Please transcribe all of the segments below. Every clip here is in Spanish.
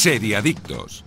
Seriadictos.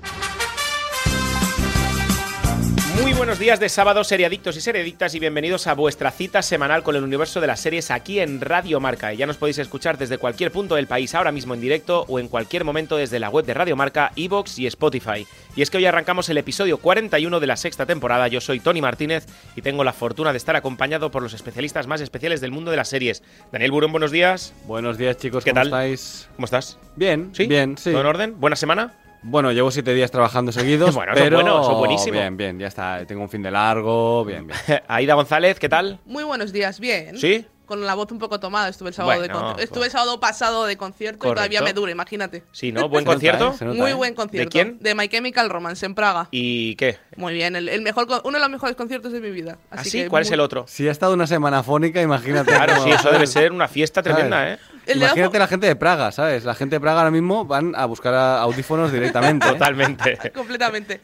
Muy buenos días de sábado, seriadictos y seriadictas, y bienvenidos a vuestra cita semanal con el universo de las series aquí en Radio Marca. Y ya nos podéis escuchar desde cualquier punto del país ahora mismo en directo o en cualquier momento desde la web de Radio Marca, Evox y Spotify. Y es que hoy arrancamos el episodio 41 de la sexta temporada. Yo soy Tony Martínez y tengo la fortuna de estar acompañado por los especialistas más especiales del mundo de las series. Daniel Burón, buenos días. Buenos días, chicos. ¿Qué ¿Cómo tal? estáis? ¿Cómo estás? Bien, ¿Sí? bien, sí. ¿Todo en orden? ¿Buena semana? Bueno, llevo siete días trabajando seguidos, Bueno, pero bueno, eso buenísimo. bien, bien, ya está. Tengo un fin de largo, bien, bien. Aida González, ¿qué tal? Muy buenos días, bien. ¿Sí? Con la voz un poco tomada, estuve el sábado, Bueno, de con- pues- estuve el sábado pasado de concierto y todavía me dura, imagínate. Sí, ¿no? ¿Buen nota, concierto? ¿eh? Nota, Muy ¿eh? buen concierto. ¿De quién? De My Chemical Romance en Praga. ¿Y qué? Muy bien, el, el mejor, con- uno de los mejores conciertos de mi vida. ¿Ah, Así sí? que ¿Cuál es el otro? Si ha estado una semana fónica, imagínate. Claro, cómo- sí, eso debe ser una fiesta tremenda. ¿eh? Imagínate la gente de Praga, ¿sabes? La gente de Praga ahora mismo van a buscar a- audífonos directamente. ¿eh? Totalmente. Completamente.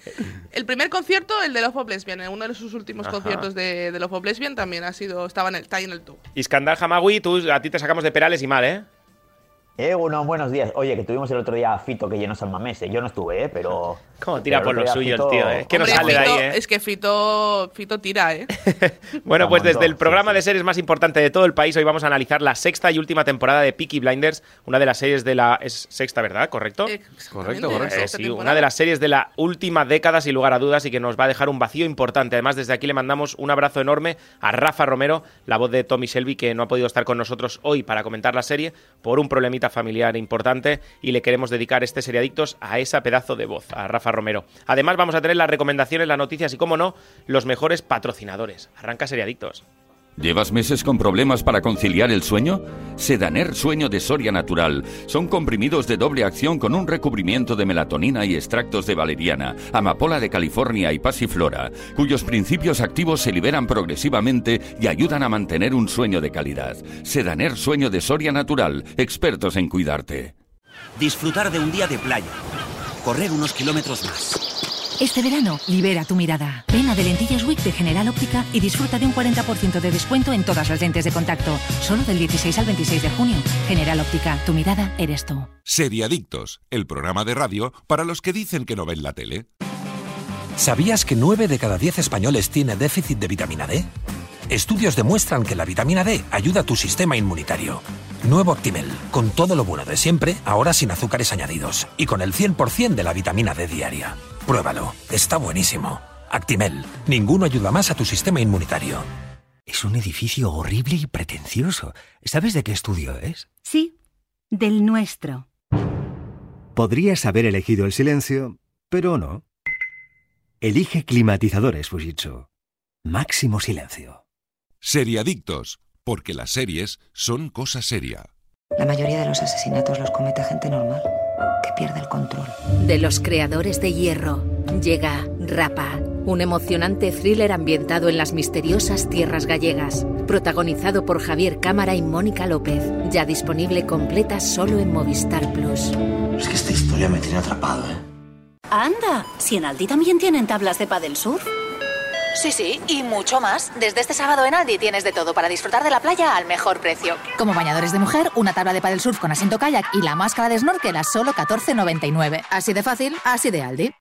El primer concierto, el de Love of Lesbian, uno de sus últimos Ajá. conciertos de, de Love of Lesbian, también ha sido, estaba en el, está ahí en el top. Iskandar Hamawi, tú, a ti te sacamos de Perales y mal, ¿eh? Eh, bueno, buenos días. Oye, que tuvimos el otro día a Fito que llenó San Mamés. eh. Yo no estuve, ¿eh? Pero... ¿Cómo tira pero por lo suyo el tío, eh? Que no sale de ahí, ¿eh? Es que Fito, Fito tira, ¿eh? Bueno, pues desde el programa sí, de series más importante de todo el país, hoy vamos a analizar la sexta y última temporada de Peaky Blinders, una de las series de la... ¿Es sexta, verdad? ¿Correcto? Correcto, correcto. Eh, sí, temporada. una de las series de la última década, sin lugar a dudas, y que nos va a dejar un vacío importante. Además, desde aquí le mandamos un abrazo enorme a Rafa Romero, la voz de Tommy Shelby, que no ha podido estar con nosotros hoy para comentar la serie por un problemita familiar importante, y le queremos dedicar este Seriadictos a esa pedazo de voz, a Rafa Romero. Además, vamos a tener las recomendaciones, las noticias y, como no, los mejores patrocinadores. Arranca Seriadictos. ¿Llevas meses con problemas para conciliar el sueño? Sedaner Sueño de Soria Natural. Son comprimidos de doble acción con un recubrimiento de melatonina y extractos de valeriana, amapola de California y pasiflora, cuyos principios activos se liberan progresivamente y ayudan a mantener un sueño de calidad. Sedaner Sueño de Soria Natural. Expertos en cuidarte. Disfrutar de un día de playa. Correr unos kilómetros más. Este verano, libera tu mirada. Ven a de Lentillas Week de General Óptica y disfruta de un 40% de descuento en todas las lentes de contacto. Solo del 16 al 26 de junio. General Óptica, tu mirada eres tú. Seriadictos, el programa de radio para los que dicen que no ven la tele. ¿Sabías que 9 de cada 10 españoles tiene déficit de vitamina D? Estudios demuestran que la vitamina D ayuda a tu sistema inmunitario. Nuevo Actimel, con todo lo bueno de siempre, ahora sin azúcares añadidos y con el 100% de la vitamina D diaria. Pruébalo, está buenísimo. Actimel, ninguno ayuda más a tu sistema inmunitario. Es un edificio horrible y pretencioso. ¿Sabes de qué estudio es? Sí, del nuestro. Podrías haber elegido el silencio, pero no. Elige climatizadores Fujitsu. Máximo silencio. Seriadictos, porque las series son cosa seria. La mayoría de los asesinatos los comete gente normal, que pierde el control. De los creadores de Hierro, llega Rapa, un emocionante thriller ambientado en las misteriosas tierras gallegas, protagonizado por Javier Cámara y Mónica López, ya disponible completa solo en Movistar Plus. Es que esta historia me tiene atrapado, ¿eh? Anda, si en Aldi también tienen tablas de paddle surf. Sí, sí, y mucho más. Desde este sábado en Aldi tienes de todo para disfrutar de la playa al mejor precio. Como bañadores de mujer, una tabla de paddle surf con asiento kayak y la máscara de snorkel a solo 14,99. Así de fácil, así de Aldi.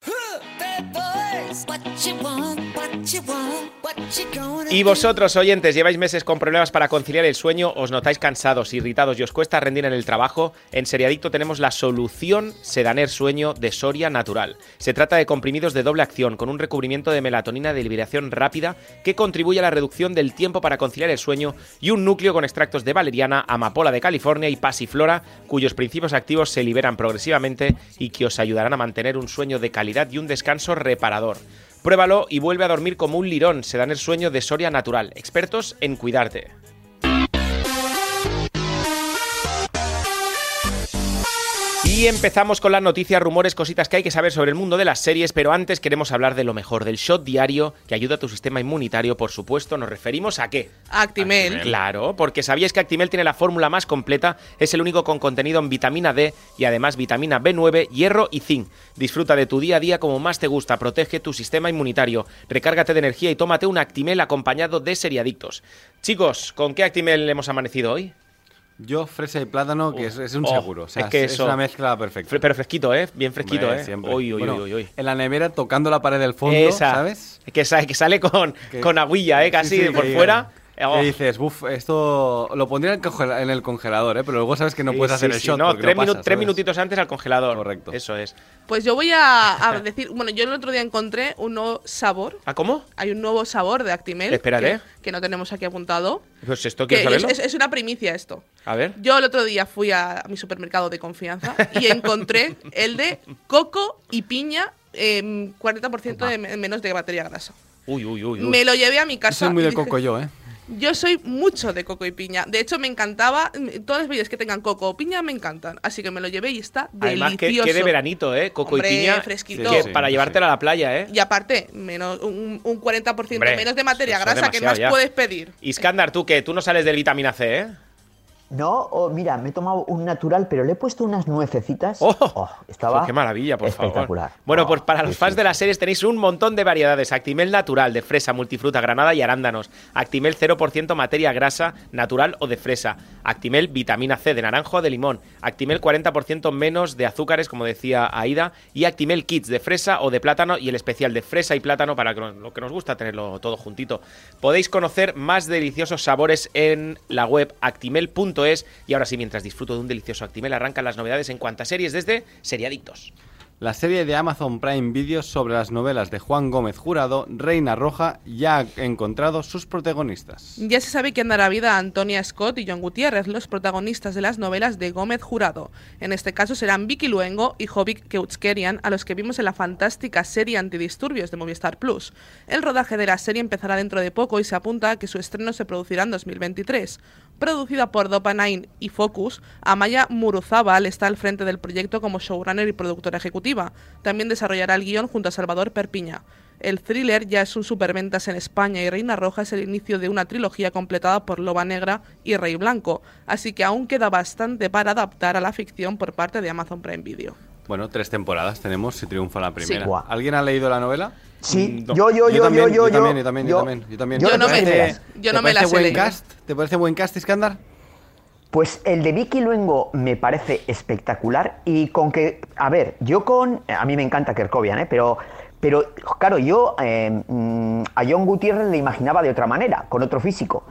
Y vosotros, oyentes, lleváis meses con problemas para conciliar el sueño, os notáis cansados, irritados y os cuesta rendir en el trabajo, en Seriadicto tenemos la solución Sedaner Sueño de Soria Natural. Se trata de comprimidos de doble acción con un recubrimiento de melatonina de liberación rápida que contribuye a la reducción del tiempo para conciliar el sueño y un núcleo con extractos de valeriana, amapola de California y pasiflora, cuyos principios activos se liberan progresivamente y que os ayudarán a mantener un sueño de calidad y un descanso reparador. Pruébalo y vuelve a dormir como un lirón. Se dan el sueño de Soria Natural. Expertos en cuidarte. Y empezamos con las noticias, rumores, cositas que hay que saber sobre el mundo de las series, pero antes queremos hablar de lo mejor, del shot diario que ayuda a tu sistema inmunitario, por supuesto. ¿Nos referimos a qué? Actimel. Claro, porque sabíais que Actimel tiene la fórmula más completa, es el único con contenido en vitamina D y además vitamina B9, hierro y zinc. Disfruta de tu día a día como más te gusta, protege tu sistema inmunitario, recárgate de energía y tómate un Actimel acompañado de seriadictos. Chicos, ¿con qué Actimel hemos amanecido hoy? Yo, fresa y plátano, que es, es un Oh, seguro. O sea, es que es eso- una mezcla perfecta. Fre- Pero fresquito, ¿eh? Bien fresquito, Hombre, ¿eh? siempre. Uy, uy, Bueno, uy, uy. En la nevera, tocando la pared del fondo, Esa, ¿sabes? Que, sa- que sale con, Que- con agüilla, ¿eh? Sí, Casi sí, de por fuera. Oh. dices, buf, esto lo pondría en el, congelador, ¿eh? Pero luego sabes que no Sí, puedes hacer sí, el sí. shot. No, tres, no pasa, tres minutitos antes al congelador. Correcto. Eso es. Pues yo voy a, a decir, bueno, yo el otro día encontré un nuevo sabor. ¿Ah, cómo? Hay un nuevo sabor de Actimel. Espérate. Que, que no tenemos aquí apuntado. Pues esto Que quiero es, saberlo. es- es una primicia esto. A ver. Yo el otro día fui a mi supermercado de confianza y encontré el de coco y piña, em, 40% de me- menos de batería grasa. Uy, uy, uy. uy. Me lo llevé a mi casa. Soy muy y de dije, coco yo, ¿eh? Yo soy mucho de coco y piña. De hecho, me encantaba. mm, Todas las bebidas que tengan coco o piña me encantan. Así que me lo llevé y está Además, que, delicioso. que de veranito, ¿eh? Coco Hombre, y piña. fresquito. que Sí, para sí, llevártela a la playa, ¿eh? Y aparte, menos un, un 40% Hombre, menos de materia grasa. ¿Qué demasiado más ya. puedes pedir? Iskandar, ¿tú qué? Tú no sales del vitamina C, ¿eh? No, oh, mira, me he tomado un natural, pero le he puesto unas nuececitas. ¡Oh! Oh, estaba ¡Qué maravilla, por espectacular. favor! Bueno, Oh, pues para los sí, fans de las series tenéis un montón de variedades. Actimel natural de fresa, multifruta, granada y arándanos. Actimel 0% materia grasa natural o de fresa. Actimel vitamina C de naranjo o de limón. Actimel 40% menos de azúcares, como decía Aida. Y Actimel Kids de fresa o de plátano y el especial de fresa y plátano para lo que nos gusta tenerlo todo juntito. Podéis conocer más deliciosos sabores en la web actimel.es. Y ahora sí, mientras disfruto de un delicioso Actimel, arrancan las novedades en cuantas series desde Seriadictos. La serie de Amazon Prime Video sobre las novelas de Juan Gómez Jurado, Reina Roja, ya ha encontrado sus protagonistas. Ya se sabe quién dará vida a Antonia Scott y John Gutiérrez, los protagonistas de las novelas de Gómez Jurado. En este caso serán Vicky Luengo y Jovic Keutskerian, a los que vimos en la fantástica serie Antidisturbios de Movistar Plus. El rodaje de la serie empezará dentro de poco y se apunta a que su estreno se producirá en 2023. Producida por Dopa9 y Focus, Amaya Muruzábal está al frente del proyecto como showrunner y productora ejecutiva. También desarrollará el guion junto a Salvador Perpiña. El thriller ya es un superventas en España y Reina Roja es el inicio de una trilogía completada por Loba Negra y Rey Blanco, así que aún queda bastante para adaptar a la ficción por parte de Amazon Prime Video. Bueno, tres temporadas tenemos si triunfa la primera. ¿Alguien ha leído la novela? Sí, Mm, no. yo, yo, yo, yo, también, yo, yo también, yo también, yo también, yo también. yo Yo no me- primeras. Yo ¿Te no me parece he buen leído. cast? ¿Te parece buen cast, Iskandar? Pues el de Vicky Luengo me parece espectacular y con que, a ver, yo con, a mí me encanta Kerkovian, ¿eh? pero, pero claro, yo eh, mm, a John Gutiérrez le imaginaba de otra manera, con otro físico.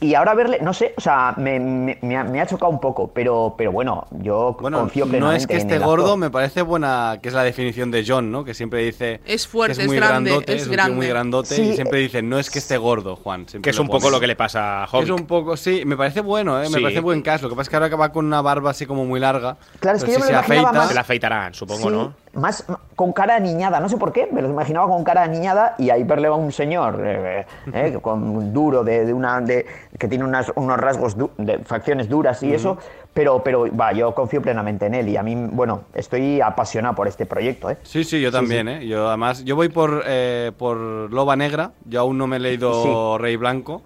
Y ahora verle, no sé, o sea, me, me- me ha, me ha chocado un poco, pero, pero bueno, yo Bueno, confío no plenamente es que el gordo, me parece buena, que es la definición de John, ¿no? Que siempre dice Es fuerte, que es muy es grande, grandote, es un tío grande. muy grandote Sí, y siempre eh, dice, no es que esté gordo, Juan. Que es un poco lo que le pasa a Es Hobbit. un poco, sí, me parece bueno, ¿eh? me Sí. parece buen cast. Lo que pasa es que ahora que va con una barba así como muy larga. Claro, es no que yo me si lo imaginaba afeita. más- Se la afeitarán, supongo, Sí, ¿no? Más con cara aniñada, no sé por qué, me lo imaginaba con cara aniñada y ahí verle a un señor eh, eh, con duro, de, de una, de, que tiene unas, unos rasgos du- de facciones duras y eso, pero, pero va, yo confío plenamente en él y a mí, bueno, estoy apasionado por este proyecto. ¿eh? Sí, sí, yo también, ¿eh? Yo además, yo voy por, eh, por Loba Negra, yo aún no me he leído Rey Blanco,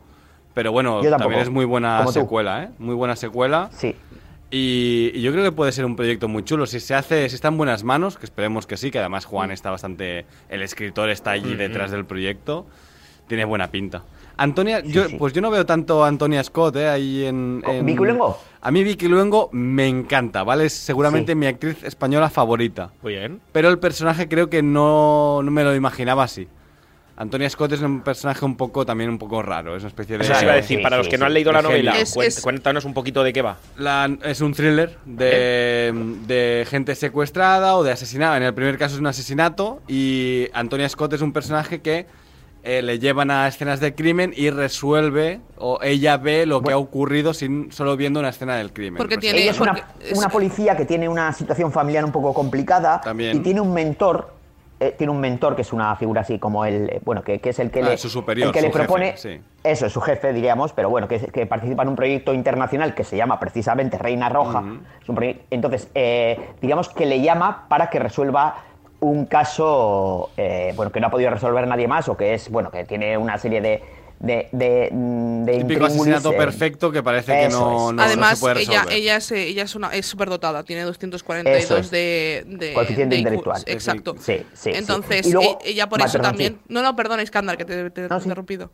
pero bueno, también es muy buena secuela, ¿eh? Muy buena secuela. Sí. Y, y yo creo que puede ser un proyecto muy chulo. Si se hace, si está en buenas manos, que esperemos que sí, que además Juan está bastante. El escritor está allí detrás del proyecto. Tiene buena pinta. Antonia, yo, sí. pues yo no veo tanto a Antonia Scott, ¿eh? Ahí en. ¿Con en- Vicky Luengo? A mí Vicky Luengo me encanta, ¿vale? Es seguramente Sí. mi actriz española favorita. Muy bien. Pero el personaje creo que no, no me lo imaginaba así. Antonia Scott es un personaje un poco, también un poco raro. Es una especie de. Eso os iba a decir, sí, para sí, los que sí. no han leído la novela, Es- es- cuéntanos un poquito de qué va. La- es un thriller de, de gente secuestrada o de asesinada. En el primer caso es un asesinato y Antonia Scott es un personaje que eh, le llevan a escenas de crimen y resuelve o ella ve lo que ha ocurrido sin solo viendo una escena del crimen. Porque tiene- Ella es una, una policía que tiene una situación familiar un poco complicada También. y tiene un mentor. Eh, tiene un mentor que es una figura así como el, eh, bueno, que, que es el que Ah, le, su superior, el que le jefe, propone, sí. eso es su jefe, diríamos, pero bueno, que, que participa en un proyecto internacional que se llama precisamente Reina Roja. Es un entonces, eh, digamos que le llama para que resuelva un caso, eh, bueno, que no ha podido resolver nadie más o que es, bueno, que tiene una serie de de, de, mm, de Típico asesinato perfecto que parece que eso no, es. no- no Además, se puede ella, resolver. ella es, eh, ella es una es superdotada, tiene 242 Eso es. de, de Coeficiente de IQ. intelectual. Exacto. Sí, sí, sí. Entonces, Y luego- e- ella por eso también. sí. No, no, perdón, escándalo, que te, te- te No, he sí. interrumpido.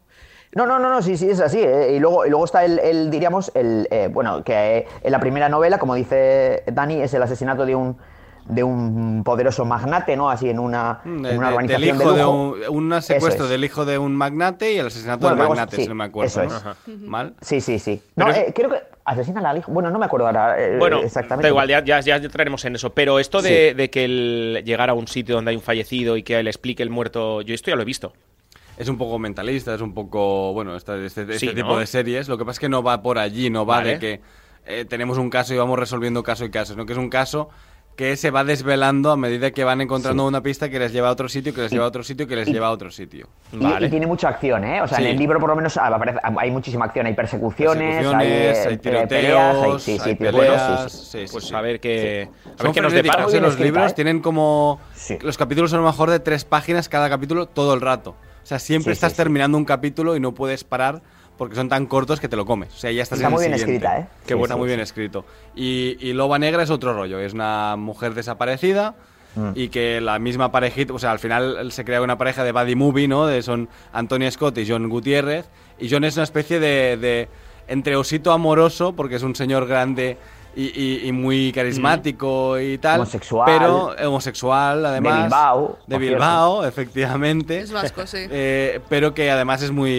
No, no, no, no, sí, sí, es así. eh, Y, luego, y luego está el, el, diríamos, el, eh, bueno, que eh, en la primera novela, como dice Dani, es el asesinato de un de un poderoso magnate, ¿no? Así en una, Mm, en de- una de- organización del de hijo de, lujo. un, secuestro es. del hijo de un magnate y el asesinato Bueno, del magnate, sí, si no me acuerdo. eso ¿no? es. Ajá. ¿Mal? Sí, sí, sí. No, eh, creo que asesinan al hijo. Bueno, no me acuerdo ahora eh, Bueno, exactamente. da igual, ya, ya, ya entraremos en eso. Pero esto de, de que él llegara a un sitio donde hay un fallecido y que le explique el muerto, yo esto ya lo he visto. Es un poco mentalista, es un poco, bueno, este, este- este Sí, tipo ¿no? de series. Lo que pasa es que no va por allí, no va Vale. de que eh, tenemos un caso y vamos resolviendo caso y caso, sino que es un caso que se va desvelando a medida que van encontrando una pista que les lleva a otro sitio, que les lleva a otro sitio, que les Y- lleva a otro sitio. Y, y tiene mucha acción, ¿eh? O sea, Sí. en el libro por lo menos ah, aparece- hay muchísima acción, hay persecuciones, Persecuciones, hay, hay eh, tiroteos, peleas, hay, sí, sí, hay peleas, Pues sí. a ver qué, a ver qué nos depara. ¿eh? Los escrita, libros ¿eh? tienen como... Los capítulos son a lo mejor de tres páginas cada capítulo todo el rato. O sea, siempre estás sí. terminando un capítulo y no puedes parar porque son tan cortos que te lo comes. O sea, ya estás Está en el muy bien siguiente. escrita, ¿eh? Qué Sí, está muy sí. bien escrito. Y, y Loba Negra es otro rollo. Es una mujer desaparecida Mm. y que la misma parejita, o sea, al final se crea una pareja de buddy movie, ¿no? De, son Antonia Scott y John Gutiérrez. Y John es una especie de, de entre osito amoroso, porque es un señor grande y, y- y muy carismático y tal. Homosexual. Pero homosexual, además. De Bilbao, De Bilbao, efectivamente. Es vasco, sí. Eh, pero que además es muy.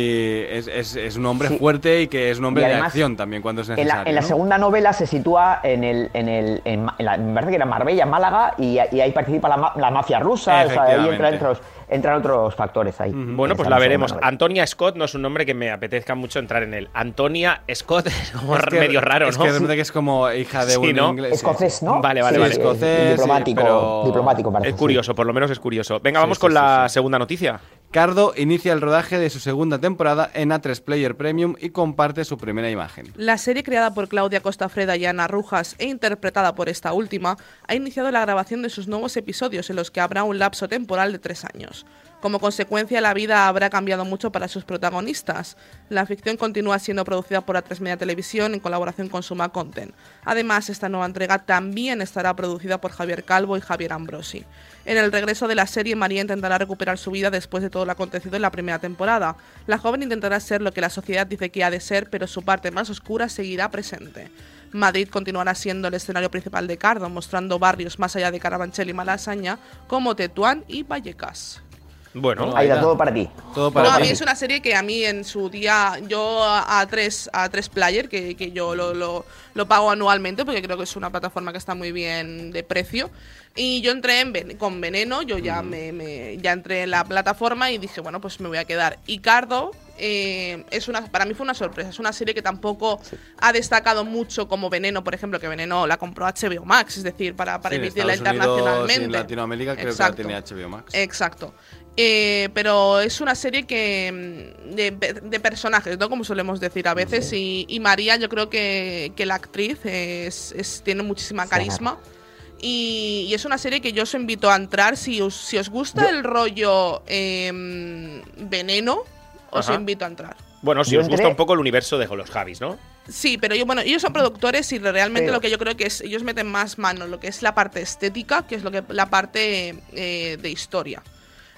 Es, es- es un hombre Sí. fuerte y que es un hombre de acción también cuando es En necesario. la, en la segunda novela se sitúa en el, en el, en, la- me parece que era Marbella, Málaga, y, y ahí participa la, ma- la mafia rusa, o sea, ahí entra, otros, entran otros factores ahí. Bueno, pues la es veremos. Antonia Scott no es un nombre que me apetezca mucho entrar en él. Antonia Scott es como Es que- medio raro, es ¿no? que de repente que es como hija de Sí, un ¿no? inglés. Escocés, sí. ¿no? Vale, vale, Sí, vale. escocés, diplomático, sí, pero- diplomático parece. Es sí. curioso, por lo menos es curioso. Venga, Sí, vamos sí, con sí, la sí. segunda noticia. Cardo inicia el rodaje de su segunda temporada en A3 Player Premium y comparte su primera imagen. La serie creada por Claudia Costafreda y Ana Rujas e interpretada por esta última ha iniciado la grabación de sus nuevos episodios en los que habrá un lapso temporal de tres años. Como consecuencia, la vida habrá cambiado mucho para sus protagonistas. La ficción continúa siendo producida por A3 Media Televisión en colaboración con Suma Content. Además, esta nueva entrega también estará producida por Javier Calvo y Javier Ambrosi. En el regreso de la serie, María intentará recuperar su vida después de todo lo acontecido en la primera temporada. La joven intentará ser lo que la sociedad dice que ha de ser, pero su parte más oscura seguirá presente. Madrid continuará siendo el escenario principal de Cardo, mostrando barrios más allá de Carabanchel y Malasaña, como Tetuán y Vallecas. Bueno, Ahí da todo para ti. Todo a mí es una serie que a mí en su día, yo a, tres, a tres player, que, que yo lo, lo, lo pago anualmente, porque creo que es una plataforma que está muy bien de precio. Y yo entré en Ven- con Veneno, yo ya me, me- ya entré en la plataforma y dije, bueno, pues me voy a quedar. Y Cardo eh, es una, para mí fue una sorpresa, es una serie que tampoco ha destacado mucho como Veneno, por ejemplo, que Veneno la compró HBO Max, es decir, para, para Sí, emitirla Estados Unidos y internacionalmente. en Latinoamérica creo Exacto. que la tiene HBO Max. Exacto. Eh, pero es una serie que mm, de, de personajes, ¿no? Como solemos decir a veces. Y, y María, yo creo que, que la actriz es, es- tiene muchísima carisma. Y, y es una serie que yo os invito a entrar. Si os, si os gusta el rollo em, veneno, os Ajá. invito a entrar. bueno, si Yo os gusta entré- un poco el universo de los Javis, ¿no? Sí, pero yo, bueno, ellos son productores y realmente Pero- lo que yo creo que es, ellos meten más mano en lo que es la parte estética, que es lo que la parte eh, de historia.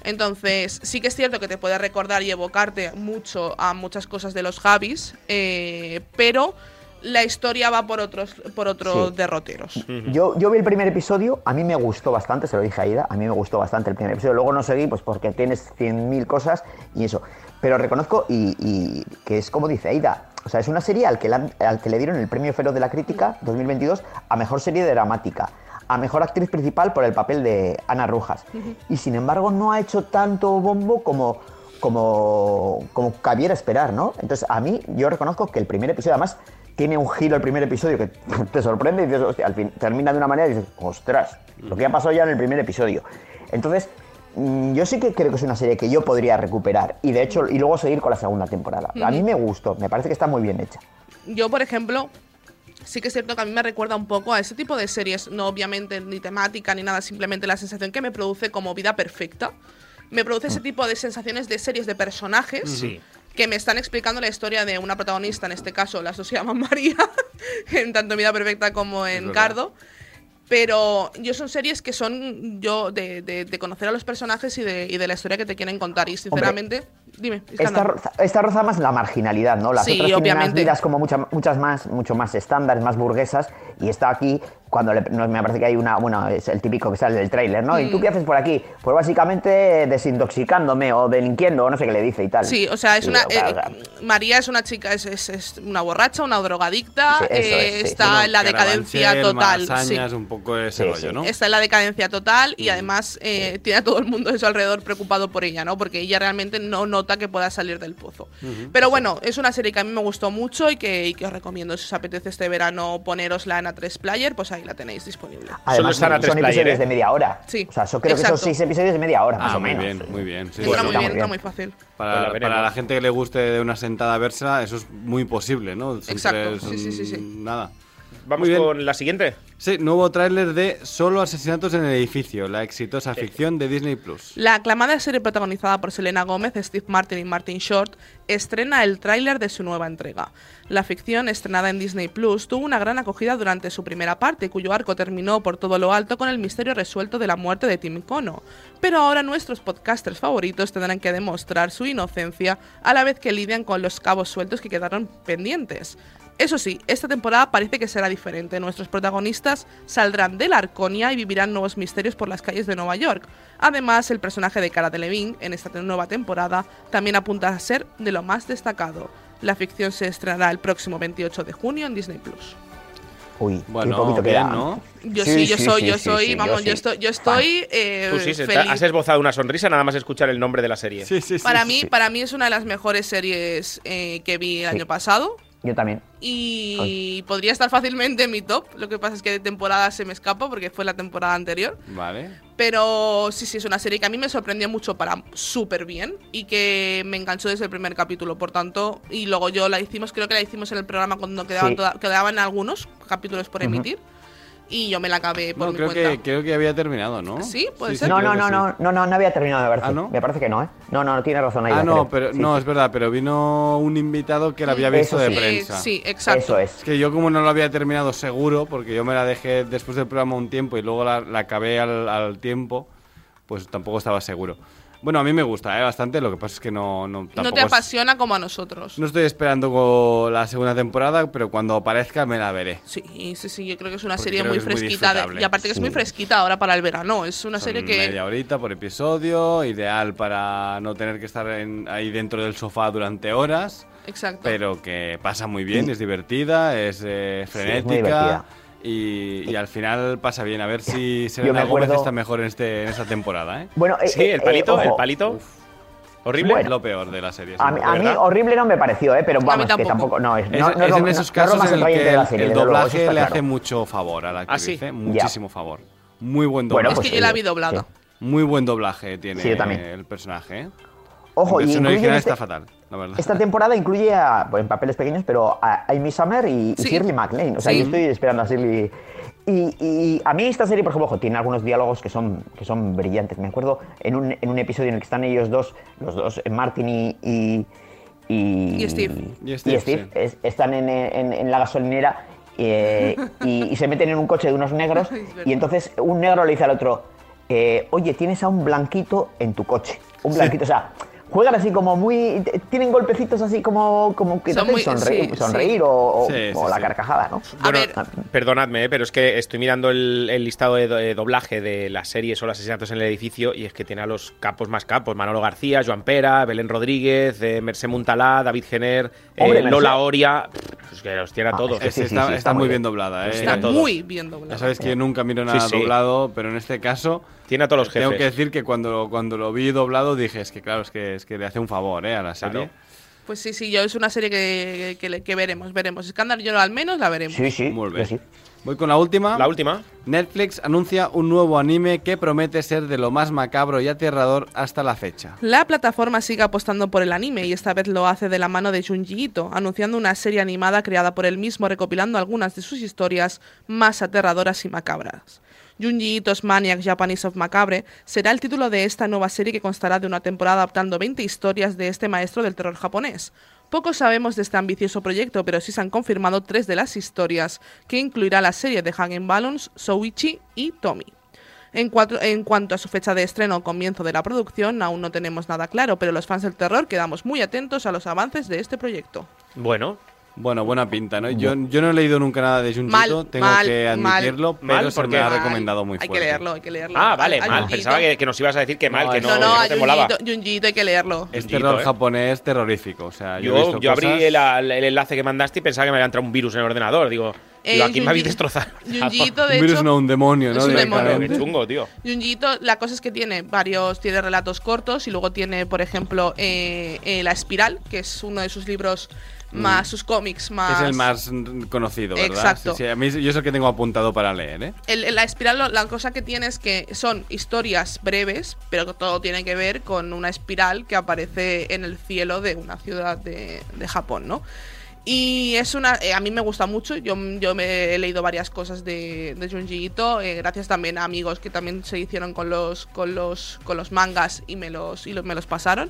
Entonces, sí que es cierto que te puede recordar y evocarte mucho a muchas cosas de los Javis, eh, pero la historia va por otros, por otros Sí. derroteros. Yo, yo vi el primer episodio, a mí me gustó bastante, se lo dije a Ida, a mí me gustó bastante el primer episodio. Luego no seguí, pues porque tienes 100.000 cosas y eso. Pero reconozco y, y que es como dice Aida, o sea, es una serie al que, la- al que le dieron el premio Feroz de la Crítica 2022 a mejor serie dramática, a mejor actriz principal por el papel de Ana Rujas. Y sin embargo, no ha hecho tanto bombo como, como, como cabiera esperar, ¿no? Entonces, a mí, yo reconozco que el primer episodio, además, tiene un giro el primer episodio que te sorprende y dices, hostia, al fin termina de una manera y dices, ostras, lo que ha pasado ya en el primer episodio. Entonces, mm, yo sí que creo que es una serie que yo podría recuperar y de hecho, y luego seguir con la segunda temporada. A mí me gustó, me parece que está muy bien hecha. Yo, por ejemplo, sí que es cierto que a mí me recuerda un poco a ese tipo de series, no obviamente ni temática ni nada, simplemente la sensación que me produce como vida perfecta. Me produce ese tipo de sensaciones de series de personajes Sí. que me están explicando la historia de una protagonista, en este caso las dos se llaman María, en tanto en Vida Perfecta como en. Cardo. Pero yo son series que son yo de, de- de conocer a los personajes y de, y de la historia que te quieren contar. Y sinceramente Dime, Esta, roza- esta roza más la marginalidad, ¿no? Las Sí, otras tienen unas obviamente. vidas como mucha- muchas más, mucho más estándares, más burguesas, y está aquí cuando le- no, me parece que hay una, bueno, es el típico que sale del tráiler, ¿no? ¿Y Mm. tú qué haces por aquí? Pues básicamente desintoxicándome o delinquiendo, o no sé qué le dice y tal. Sí, o sea, es Y, una. claro, eh, claro. María es una chica, es, es- es una borracha, una drogadicta, Sí, eso eh, es, sí. está en la decadencia total. Malasaña, sí. es un poco ese Sí, rollo, sí. ¿no? Está en la decadencia total y además eh, tiene a todo el mundo de su alrededor preocupado por ella, ¿no? Porque ella realmente no nota que pueda salir del pozo. Pero bueno, es una serie que a mí me gustó mucho y que, y que os recomiendo. Si os apetece este verano ponerosla en A3 Player, pues ahí la tenéis disponible. Además, a son tres player, episodios ¿eh? de media hora. Sí, O sea, yo creo que son seis episodios de media hora, más Ah, o muy menos. bien, muy bien. sí, está bueno, muy está bien, muy está bien. muy fácil. Pues Para, la veremos. para la gente que le guste de una sentada versa, eso es muy posible, ¿no? Son Exacto, tres- sí, sí, sí, sí. son Nada. Vamos Muy bien. con la siguiente. Sí, nuevo tráiler de Solo asesinatos en el edificio, la exitosa ficción de Disney Plus. La aclamada serie protagonizada por Selena Gómez, Steve Martin y Martin Short estrena el tráiler de su nueva entrega. La ficción, estrenada en Disney Plus, tuvo una gran acogida durante su primera parte, cuyo arco terminó por todo lo alto con el misterio resuelto de la muerte de Tim Kono. Pero ahora nuestros podcasters favoritos tendrán que demostrar su inocencia a la vez que lidian con los cabos sueltos que quedaron pendientes. Eso sí, esta temporada parece que será diferente. Nuestros protagonistas saldrán de la Arconia y vivirán nuevos misterios por las calles de Nueva York. Además, el personaje de Cara Delevingne en esta nueva temporada también apunta a ser de lo más destacado. La ficción se estrenará el próximo 28 de junio en Disney Plus. Uy, Bueno, qué poquito queda. ¿no? Yo Sí, sí, yo sí, soy, sí, yo soy, sí, vamos, yo estoy, yo estoy eh, Tú sí, se- feliz. has esbozado una sonrisa nada más escuchar el nombre de la serie. Sí, sí, sí. Para mí, para mí es una de las mejores series eh, que vi el Sí. año pasado. Yo también. Y podría estar fácilmente en mi top. Lo que pasa es que de temporada se me escapa porque fue la temporada anterior. Vale. Pero sí, sí, es una serie que a mí me sorprendió mucho para súper bien y que me enganchó desde el primer capítulo. Por tanto, y luego yo la hicimos, creo que la hicimos en el programa cuando quedaban, Sí. toda- quedaban algunos capítulos por emitir. Y yo me la acabé por No, mi creo cuenta. que, creo que había terminado, ¿no? Sí, puede Sí, ser. sí, No, no, no, sí. no, no, no, no había terminado, me parece. ¿Ah, no? Me parece que no, ¿eh? No, no, no tiene razón ahí. Ah, no, pero Sí, no, sí. es verdad, pero vino un invitado que la había visto de. Eh, prensa. sí, exacto. Eso es. Es que yo como no lo había terminado seguro, porque yo me la dejé después del programa un tiempo y luego la, la acabé al, al tiempo, pues tampoco estaba seguro. Bueno, a mí me gusta, ¿eh? Bastante, lo que pasa es que no... No, No te es- apasiona como a nosotros. no estoy esperando con la segunda temporada, pero cuando aparezca me la veré. Sí, sí, sí, yo creo que es una Porque serie muy fresquita. y aparte que es muy fresquita ahora para el verano. Es una Son serie que... media horita por episodio, ideal para no tener que estar en- ahí dentro del sofá durante horas, Exacto. pero que pasa muy bien, es divertida, es eh, Sí, es muy frenética divertida. Y, y al final pasa bien. A ver si me Selena Gómez acuerdo- está mejor en, este, en esta temporada, ¿eh? Bueno, eh, Sí, el eh, palito, el ojo, palito. Horrible. Bueno. Lo peor de la serie. A mí, horrible no me pareció, ¿eh? pero vamos, que tampoco. tampoco. No, es, Es, no, no es en no- esos no es casos en el que el, serie, el luego, doblaje le claro. hace mucho favor a la actriz, sí? ¿eh? muchísimo favor. Muy buen Bueno, doblaje. es pues que yo la vi doblada. sí. Muy buen doblaje tiene Sí, el personaje, ¿eh? Ojo, y incluye este- está fatal, la verdad. Esta temporada incluye a, pues, en papeles pequeños, pero a Amy Summer y, y Sí. Shirley MacLaine. O sea, Sí. yo estoy esperando a Shirley. Y, y a mí esta serie, por ejemplo, ojo, tiene algunos diálogos que son, que son brillantes. Me acuerdo en un, en un episodio en el que están ellos dos, los dos, eh, Martin y. y y, Y Steve. Y Steve, sí. es- están en, en- en la gasolinera eh, y, y se meten en un coche de unos negros y entonces un negro le dice al otro, eh, oye, tienes a un blanquito en tu coche. Un blanquito, o sea, juegan así como muy... Tienen golpecitos así como, como que Son muy- sonreír, sí, sonreír sí. o, o- Sí, o sí, la carcajada, ¿no? A Bueno, ver, Perdonadme, eh, pero es que estoy mirando el, el listado de, do- de doblaje de las series o los asesinatos en el edificio y es que tiene a los capos más capos. Manolo García, Joan Pera, Belén Rodríguez, eh, Mercé Muntalá, David Jenner, eh, Hombre. Lola Oria. Pues que los tiene a Ah, todos. es que Sí, sí, sí, está, muy bien. bien doblada, ¿eh? Está muy bien doblada. Ya sabes que yo nunca miro nada Sí, sí. doblado, pero en este caso Tiene a todos los tengo jefes. que decir que cuando, cuando lo vi doblado dije, es que claro, es que, es que le hace un favor ¿eh? a la serie. Claro. Pues sí, sí, yo es una serie que, que, que veremos, veremos. Escándalo, yo al menos la veremos. Sí, sí, Muy yo bien. sí. Voy con la última. La última. Netflix anuncia un nuevo anime que promete ser de lo más macabro y aterrador hasta la fecha. La plataforma sigue apostando por el anime y esta vez lo hace de la mano de Junji Ito, anunciando una serie animada creada por él mismo recopilando algunas de sus historias más aterradoras y macabras. Junji Ito's Maniac Japanese of Macabre será el título de esta nueva serie que constará de una temporada adaptando 20 historias de este maestro del terror japonés. Poco sabemos de este ambicioso proyecto, pero sí se han confirmado tres de las historias, que incluirá la serie de Hagen Balloons, Souichi y Tommy. En, en cuanto a su fecha de estreno o comienzo de la producción, aún no tenemos nada claro, pero los fans del terror quedamos muy atentos a los avances de este proyecto. Bueno, Bueno, buena pinta, ¿no? Yo, yo no he leído nunca nada de Junjito, Mal, tengo mal, que mal. admitirlo, pero Mal, se porque- me ha recomendado muy Hay fuerte. que leerlo, hay que leerlo. ah, vale, mal. Pensaba que, que nos ibas a decir que mal, No, que no, No, que te molaba. Junjiito hay que leerlo. Es Junjito, terror ¿eh? japonés terrorífico, o sea, yo, he Yo, visto yo abrí cosas- el, el enlace que mandaste y pensaba que me había entrado un virus en el ordenador. Digo, Eh, aquí me habéis destrozado. Junjiito, de Un virus hecho, no, un demonio, ¿no? es un demonio. Qué chungo, tío. Junjiito, la cosa es que tiene varios, tiene relatos cortos y luego tiene, por ejemplo, eh, eh, La Espiral, que es uno de sus libros más, sus cómics más... Mm. Es el más mm, conocido, ¿verdad? Exacto. Sí, sí, a mí yo es el que tengo apuntado para leer, ¿eh? El- el- la espiral, lo- la cosa que tiene es que son historias breves, pero que todo tiene que ver con una espiral que aparece en el cielo de una ciudad de, de Japón, ¿no? Y es una. eh, a mí me gusta mucho. Yo, yo me he leído varias cosas de, de Junji Ito, eh, gracias también a amigos que también se hicieron con los, con los, con los mangas y me los, y los- me los pasaron.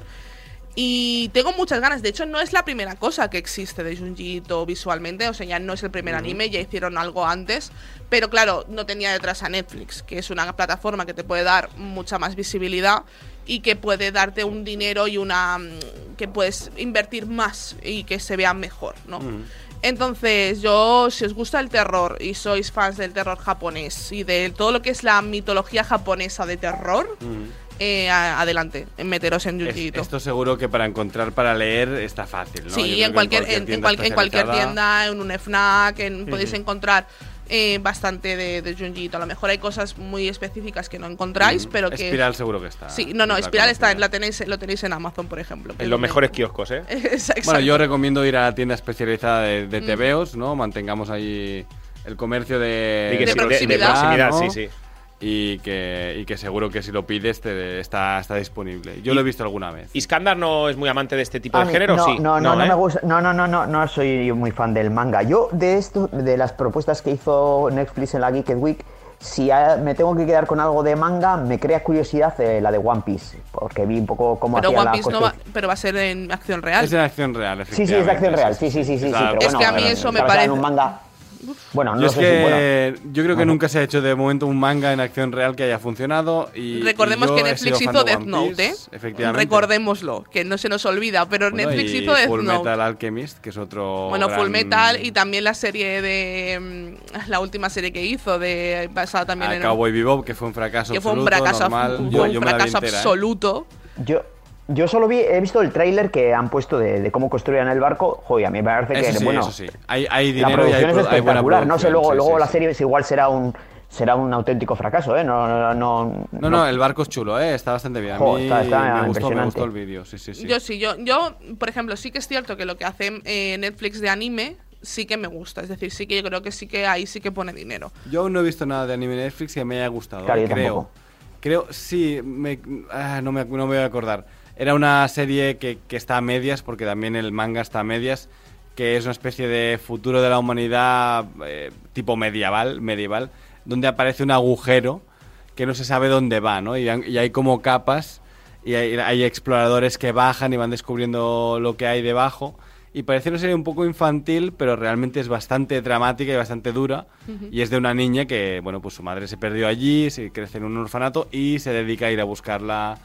Y tengo muchas ganas. De hecho, no es la primera cosa que existe de Junji Ito visualmente. O sea, ya no es el primer anime, ya hicieron algo antes. Pero claro, no tenía detrás a Netflix, que es una plataforma que te puede dar mucha más visibilidad y que puede darte un dinero y una. mm, que puedes invertir más y que se vea mejor, ¿no? Entonces, yo, si os gusta el terror y sois fans del terror japonés y de todo lo que es la mitología japonesa de terror, eh, adelante, meteros en Es- Junji Ito. esto seguro que para encontrar para leer está fácil, ¿no? Sí, en cualquier, en, en tienda cual- en cualquier tienda, en un FNAC, en- podéis encontrar eh, bastante de, de Junji Ito. A lo mejor hay cosas muy específicas que no encontráis, Ujú. pero que... Espiral seguro que está. Sí, no, no, Espiral está, la tenéis, lo tenéis en Amazon, por ejemplo. En es los mejores kioscos, ¿eh? Bueno, yo recomiendo ir a la tienda especializada de, de Mm. TVOs, ¿no? Mantengamos ahí el comercio de, De sí, de- de proximidad. proximidad, ¿no? sí, sí. Y que, y que seguro que si lo pides te- está, está disponible. Yo lo he visto alguna vez. Iskandar no es muy amante de este tipo A de género, no, sí. No, no, no, ¿eh? me gusta. No, no, no, no, no soy muy fan del manga. Yo de esto, de las propuestas que hizo Netflix en la Geeked Week, si me tengo que quedar con algo de manga, me crea curiosidad eh, la de One Piece, porque vi un poco cómo Pero hacía One la Piece no va, pero va a ser en acción real. Es en acción real, Sí, sí, es de acción real. Sí, sí, sí, sí, sí, pero Es bueno, que a mí eso me en parece- un manga. Bueno, Yo no es sé si que yo creo que nunca se ha hecho de momento un manga en acción real que haya funcionado y Recordemos y yo que Netflix hizo de Death Note, Piece, ¿eh? Efectivamente. Recordémoslo, que no se nos olvida, pero Bueno, Netflix y hizo Death Full Note. Metal Alchemist, que es otro Bueno, gran- Full Metal y también la serie de. mm, La última serie que hizo, de basada también a en. Cowboy Bebop, que fue un fracaso que fue un absoluto, fracaso, normal. fue Yo- un yo fracaso entera, ¿eh? absoluto. Yo, yo solo vi, he visto el tráiler que han puesto de, de cómo construían el barco. Joder, a mí me parece que sí, bueno. eso sí. Hay, hay La dinero y hay, producción es pro- hay buena espectacular. No sé, luego, sí, luego sí, la serie es igual será un será un auténtico fracaso, ¿eh? No, no, no. No, no, el barco es chulo, ¿eh? está bastante bien. A Jo, mí está- está me, gustó, me impresionante. gustó el vídeo, sí, sí, sí. Yo sí, yo, yo, por ejemplo, sí que es cierto que lo que hace eh, Netflix de anime sí que me gusta. Es decir, sí que yo creo que sí que ahí sí que pone dinero. Yo aún no he visto nada de anime en Netflix que me haya gustado. Claro, ¿eh? yo creo. tampoco. Creo, sí, me- ah, no, me, no me voy a acordar. Era una serie que, que está a medias, porque también el manga está a medias, que es una especie de futuro de la humanidad eh, tipo medieval, medieval, donde aparece un agujero que no se sabe dónde va, ¿no? Y, y hay como capas, y hay, hay exploradores que bajan y van descubriendo lo que hay debajo. Y parece una serie un poco infantil, pero realmente es bastante dramática y bastante dura. Y es de una niña que, bueno, pues su madre se perdió allí, se crece en un orfanato y se dedica a ir a buscarla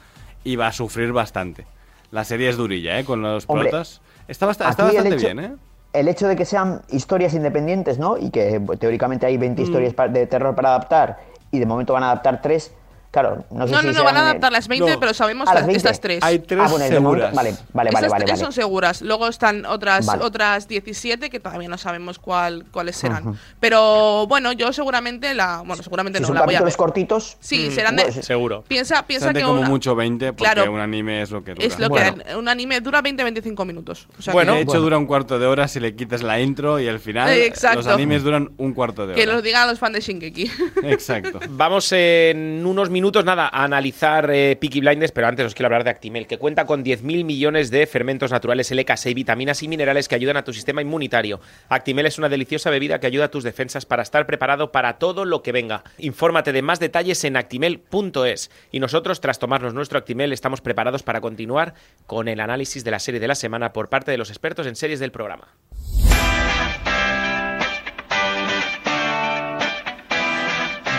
y va a sufrir bastante. La serie es durilla, ¿eh? Con los Hombre, protas. Está, bast- bastante hecho- bien, ¿eh? El hecho de que sean historias independientes, ¿no? Y que teóricamente hay 20 historias pa- de terror para adaptar y de momento van a adaptar tres. Claro, no sé No, si no, no, van a adaptar las 20, no. pero sabemos Ah, las las- 20. estas tres. Hay tres Ah, bueno, de seguras. vale, vale, vale, Estas vale, tres vale. son seguras. Luego están otras Vale. otras 17 que todavía no sabemos cuál, cuáles serán. Pero bueno, yo seguramente la. Bueno, seguramente Si no son la voy a capítulos ver. cortitos. Sí, Mm, serán de. bueno, Seguro. Piensa, piensa Serán de que como una- mucho 20, porque Claro. un anime es lo que dura. es lo Bueno. que un anime dura 20-25 minutos. O sea Bueno, de que, hecho, dura un cuarto de hora si le quitas la intro y el final. Eh, exacto. Los animes duran un cuarto de que hora. lo digan los fans de Shingeki. Exacto. Vamos en unos minutos, nada, a analizar eh, Peaky Blinders, pero antes os quiero hablar de Actimel, que cuenta con 10.000 millones de fermentos naturales LK6, vitaminas y minerales que ayudan a tu sistema inmunitario. Actimel es una deliciosa bebida que ayuda a tus defensas para estar preparado para todo lo que venga. Infórmate de más detalles en actimel.es. Y nosotros, tras tomarnos nuestro Actimel, estamos preparados para continuar con el análisis de la serie de la semana por parte de los expertos en series del programa.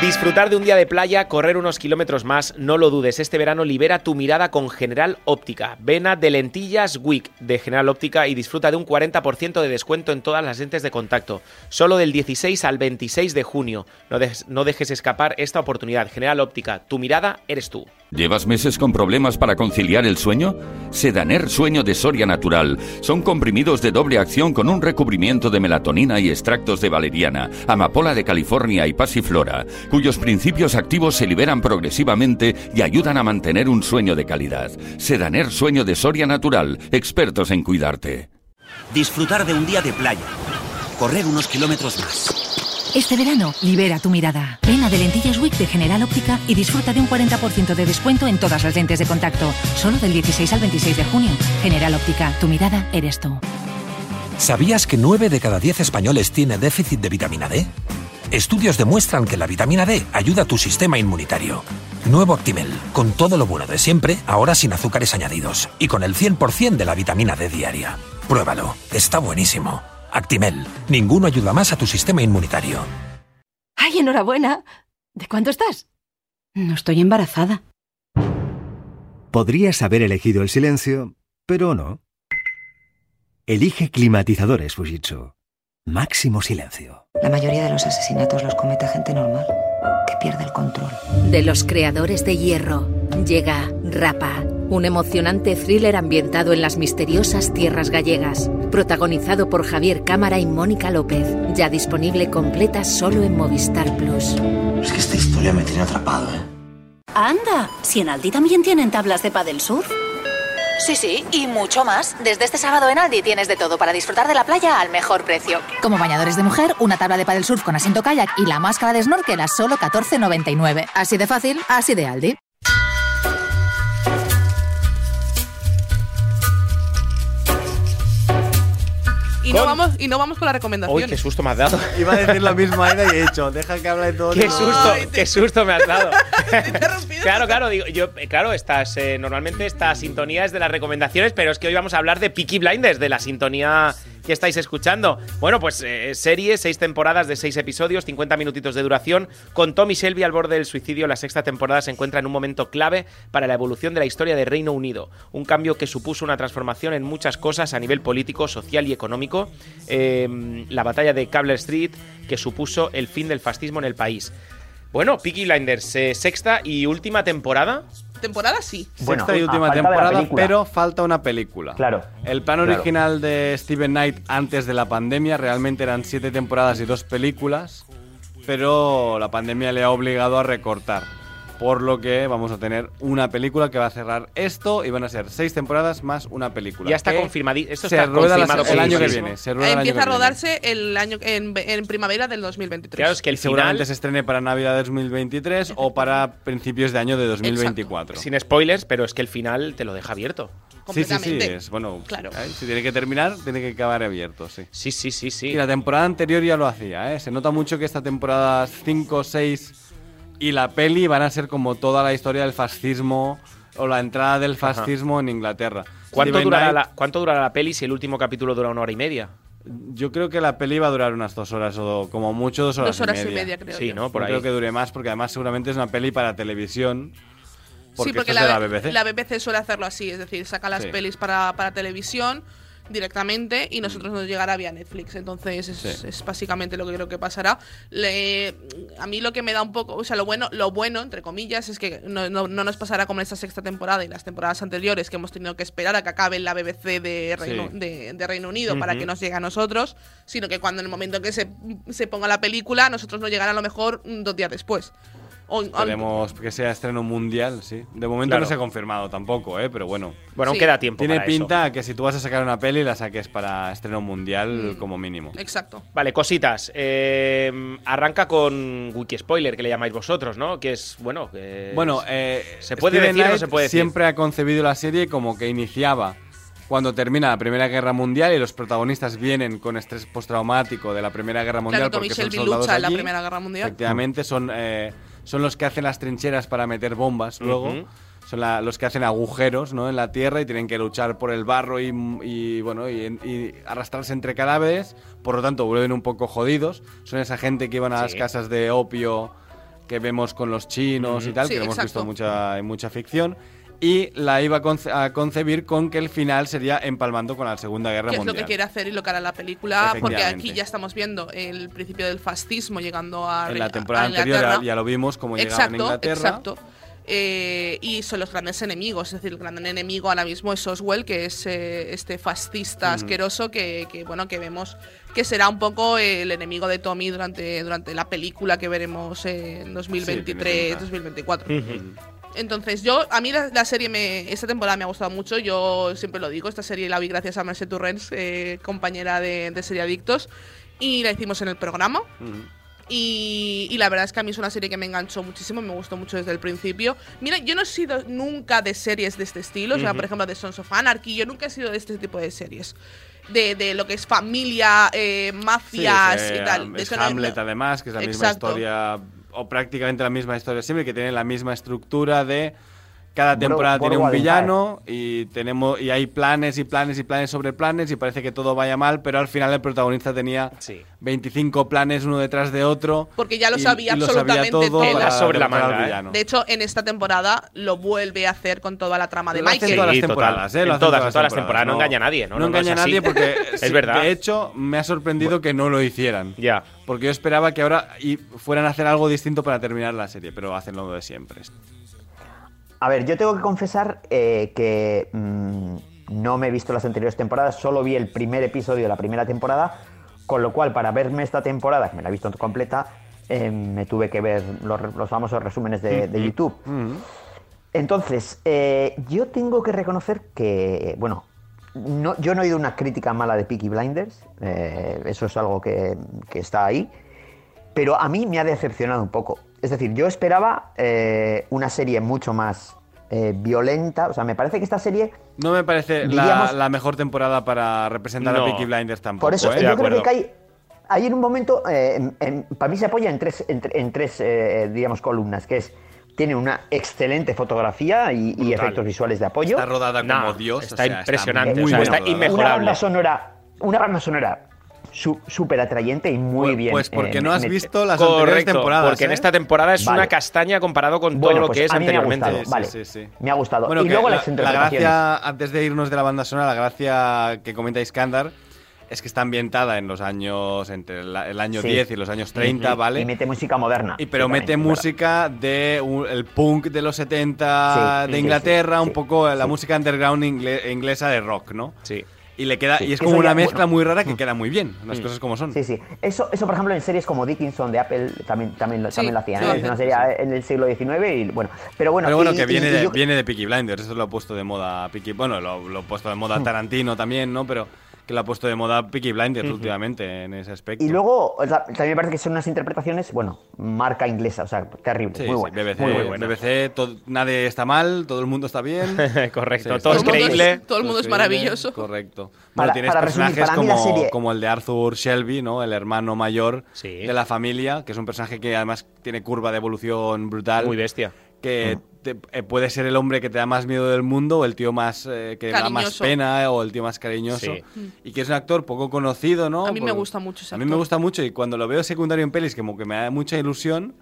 Disfrutar de un día de playa, correr unos kilómetros más, no lo dudes. Este verano libera tu mirada con General Óptica. Vena de lentillas Week de General Óptica y disfruta de un 40% de descuento en todas las lentes de contacto. Solo del 16 al 26 de junio. No, no dejes escapar esta oportunidad. General Óptica, tu mirada eres tú. ¿Llevas meses con problemas para conciliar el sueño? Sedaner Sueño de Soria Natural. Son comprimidos de doble acción con un recubrimiento de melatonina y extractos de valeriana, amapola de California y pasiflora, cuyos principios activos se liberan progresivamente y ayudan a mantener un sueño de calidad. Sedaner Sueño de Soria Natural. Expertos en cuidarte. Disfrutar de un día de playa. Correr unos kilómetros más. Este verano, libera tu mirada. Ven a de Lentillas Week de General Óptica y disfruta de un 40% de descuento en todas las lentes de contacto. Solo del 16 al 26 de junio. General Óptica, tu mirada eres tú. ¿Sabías que 9 de cada 10 españoles tiene déficit de vitamina D? Estudios demuestran que la vitamina D ayuda a tu sistema inmunitario. Nuevo Actimel, con todo lo bueno de siempre, ahora sin azúcares añadidos y con el 100% de la vitamina D diaria. Pruébalo, está buenísimo. Actimel, ninguno ayuda más a tu sistema inmunitario. ¡Ay, enhorabuena! ¿De cuánto estás? No estoy embarazada. Podrías haber elegido el silencio, pero no. Elige climatizadores Fujitsu. Máximo silencio. La mayoría de los asesinatos los comete gente normal, que pierde el control. De los creadores de Hierro, llega Rapa, un emocionante thriller ambientado en las misteriosas tierras gallegas, protagonizado por Javier Cámara y Mónica López, ya disponible completa solo en Movistar Plus. Es que esta historia me tiene atrapado, ¿eh? Anda, si en Aldi también tienen tablas de Padel Surf. Sí, sí, y mucho más. Desde este sábado en Aldi tienes de todo para disfrutar de la playa al mejor precio. Como bañadores de mujer, una tabla de paddle surf con asiento kayak y la máscara de snorkel a solo 14,99. Así de fácil, así de Aldi. Y no, vamos, y no vamos con la recomendación. Uy, qué susto me has dado. Iba a decir la misma Aida y he hecho, deja que hable todo. Qué susto, qué susto me has dado. claro, claro, digo, yo, eh, claro, estas, eh, normalmente esta sintonía es de las recomendaciones, pero es que hoy vamos a hablar de Peaky Blinders, de la sintonía que estáis escuchando. Bueno, pues eh, serie, seis temporadas de seis episodios, 50 minutitos de duración, con Tommy Shelby al borde del suicidio. La sexta temporada se encuentra en un momento clave para la evolución de la historia del Reino Unido. Un cambio que supuso una transformación en muchas cosas a nivel político, social y económico. Eh, la batalla de Cable Street, que supuso el fin del fascismo en el país. Bueno, Peaky Blinders, eh, sexta y última temporada. Temporada sí. Bueno, Sexta y a última temporada, pero falta una película. Claro. El plan Claro. original de Steven Knight antes de la pandemia realmente eran siete temporadas y dos películas, pero la pandemia le ha obligado a recortar. Por lo que vamos a tener una película que va a cerrar esto y van a ser seis temporadas más una película. Ya está que confirmado. Esto se está rueda la- confirmado el año que viene. Se rueda el año Empieza a rodarse el año en, en primavera del 2023. Claro, es que el Y seguramente final, se estrene para Navidad de 2023 o para principios de año de 2024. sin spoilers, pero es que el final te lo deja abierto. Sí, sí, sí, completamente. es bueno. Claro. ¿eh? Si tiene que terminar, tiene que acabar abierto, sí. Sí, sí, sí, sí. Y la temporada anterior ya lo hacía, ¿eh? Se nota mucho que esta temporada 5, 6 y la peli van a ser como toda la historia del fascismo o la entrada del fascismo en Inglaterra. ¿Cuánto durará, Knight, la, ¿Cuánto durará la peli si el último capítulo dura una hora y media? Yo creo que la peli va a durar unas dos horas o como mucho dos horas, Dos horas y y media. media, creo Sí, yo. ¿no? Por No ahí. creo que dure más porque además seguramente es una peli para televisión. Porque, sí, porque es la, de la BBC. la BBC suele hacerlo así, es decir, saca las Sí. pelis para, para televisión directamente y nosotros nos llegará vía Netflix. Entonces es, Sí. es básicamente lo que creo que pasará. Le- a mí lo que me da un poco, o sea, lo bueno, lo bueno, entre comillas, es que no, no- no nos pasará como en esta sexta temporada y las temporadas anteriores que hemos tenido que esperar a que acabe la BBC de Reino, Sí. de, de Reino Unido para que nos llegue a nosotros, sino que cuando en el momento que se, se ponga la película, a nosotros nos llegará a lo mejor mm, dos días después. Esperemos que sea estreno mundial, sí. De momento Claro. no se ha confirmado tampoco, ¿eh? Pero bueno. Bueno, aún Sí. queda tiempo Tiene para eso. pinta que si tú vas a sacar una peli, la saques para estreno mundial Mm. como mínimo. Exacto. Vale, cositas. Eh, arranca con Wiki Spoiler, que le llamáis vosotros, ¿no? Que es, bueno, que Bueno, eh, ¿se puede Steven decir o no Knight se puede decir? Siempre ha concebido la serie como que iniciaba cuando termina la Primera Guerra Mundial y los protagonistas vienen con estrés postraumático de la Primera Guerra Mundial Claro, porque son Shelby soldados lucha en la. Primera Guerra Mundial. Efectivamente, son, eh, son los que hacen las trincheras para meter bombas luego. Son la- los que hacen agujeros ¿no? en la tierra y tienen que luchar por el barro y, y, bueno y, y arrastrarse entre cadáveres. Por lo tanto, vuelven un poco jodidos. Son esa gente que iban a las casas de opio que vemos con los chinos y tal, Sí, que lo hemos exacto. visto mucha, en mucha ficción. Y la iba a, conce- a concebir con que el final sería empalmando con la Segunda Guerra que es lo Mundial. que quiere hacer y lo que hará la película, porque aquí ya estamos viendo el principio del fascismo llegando a En la a temporada anterior Inglaterra. ya, ya lo vimos como llegaba en Exacto, Inglaterra. exacto. Eh, y son los grandes enemigos, es decir, el gran enemigo ahora mismo es Oswell, que es eh, este fascista asqueroso que, que, bueno que vemos que será un poco el enemigo de Tommy durante, durante la película que veremos en 2023, 2024. Entonces, yo, a mí la, la serie, me, esta temporada me ha gustado mucho. Yo siempre lo digo, esta serie la vi gracias a Merced Turrens, eh, compañera de, de Serie Adictos, y la hicimos en el programa. Y, y la verdad es que a mí es una serie que me enganchó muchísimo, me gustó mucho desde el principio. Mira, yo no he sido nunca de series de este estilo, o sea, por ejemplo, de Sons of Anarchy, yo nunca he sido de este tipo de series. De, de lo que es familia, eh, mafias Sí, y eh, tal. Es Hamlet, no- además, que es la misma historia, o prácticamente la misma historia siempre, que tiene la misma estructura de cada Bro- temporada tiene un villano y tenemos y hay planes y planes y planes sobre planes y parece que todo vaya mal, pero al final el protagonista tenía 25 planes uno detrás de otro. Porque ya lo y- sabía y lo sabía absolutamente todo todo. para sobre la manga, ¿eh? villano. De hecho, en esta temporada lo vuelve a hacer con toda la trama de Michael. todas las Sí, temporadas, ¿eh? Lo En hacen todas, las temporadas. No engaña a nadie, ¿no? No, engaña a nadie porque Es verdad. De hecho, me ha sorprendido que no lo hicieran. Ya. Porque yo esperaba que ahora y fueran a hacer algo distinto para terminar la serie, pero hacen lo de siempre. A ver, yo tengo que confesar eh, que mm, no me he visto las anteriores temporadas, solo vi el primer episodio de la primera temporada, con lo cual para verme esta temporada, que me la he visto completa, eh, me tuve que ver los, los famosos resúmenes de, de YouTube. Entonces, eh, yo tengo que reconocer que, bueno, no, yo no he oído una crítica mala de Peaky Blinders, eso es algo que, que está ahí, pero a mí me ha decepcionado un poco. Es decir, yo esperaba eh, una serie mucho más eh, violenta, o sea, me parece que esta serie... No me parece la, Diríamos- la mejor temporada para representar No. a Peaky Blinders tampoco. Por eso, ¿eh? yo creo que cae, hay en un momento, eh, en- en- para mí se apoya en tres, en, en tres eh, digamos, columnas, que es, tiene una excelente fotografía y, efectos visuales de apoyo. Está rodada como No, Dios. está o sea, impresionante, muy o sea, está rodada. inmejorable. Una banda sonora, una banda sonora súper atrayente y muy Pues- bien. pues porque eh, no has visto las anteriores Correcto, temporadas. porque en ¿eh? esta temporada es Vale. una castaña comparado con todo Bueno, lo pues que es a mí me ha anteriormente. gustado, vale. Sí, sí, sí. Me ha gustado. Bueno, y luego la, las la gracia, antes de irnos de la banda sonora, la gracia que comenta Iskandar es que está ambientada en los años, entre el, el año Sí. 10 y los años 30, Y- ¿vale? Y mete música moderna. Y pero Sí, mete música de un- el punk de los 70 Sí, de sí, Inglaterra, sí, un sí, poco la sí. música underground ingle- inglesa de rock, ¿no? Sí. Y le queda Sí, y es como una ya- mezcla bueno. muy rara que queda muy bien, las Mm. cosas como son. Sí, sí. Eso, eso, por ejemplo, en series como Dickinson de Apple también, también, Sí, también lo hacían. sí, ¿eh? lo Es una serie en el siglo XIX y bueno. Pero bueno, Pero bueno, y- que viene, y de, yo- viene de Peaky Blinders, eso lo ha puesto de moda Peaky, bueno, lo, lo ha puesto de moda Tarantino también, ¿no? Pero que lo ha puesto de moda Peaky Blinders últimamente en ese aspecto. Y luego, o sea, también me parece que son unas interpretaciones, bueno, marca inglesa, o sea, terrible, Sí, muy sí, buena. BBC, muy buena. BBC, todo- nadie está mal, todo el mundo está bien. Correcto, Sí, todo es creíble. Todo el mundo es maravilloso. Correcto. Para- Bueno, tienes para resumir, personajes para mí la como, serie- como el de Arthur Shelby, ¿no? El hermano mayor Sí. de la familia, que es un personaje que además tiene curva de evolución brutal. Muy bestia. que te- eh, puede ser el hombre que te da más miedo del mundo o el tío más eh, que da más pena eh, o el tío más cariñoso. Sí. y que es un actor poco conocido no A mí me gusta mucho ese a mí me gusta mucho y cuando lo veo secundario en pelis como que me da mucha ilusión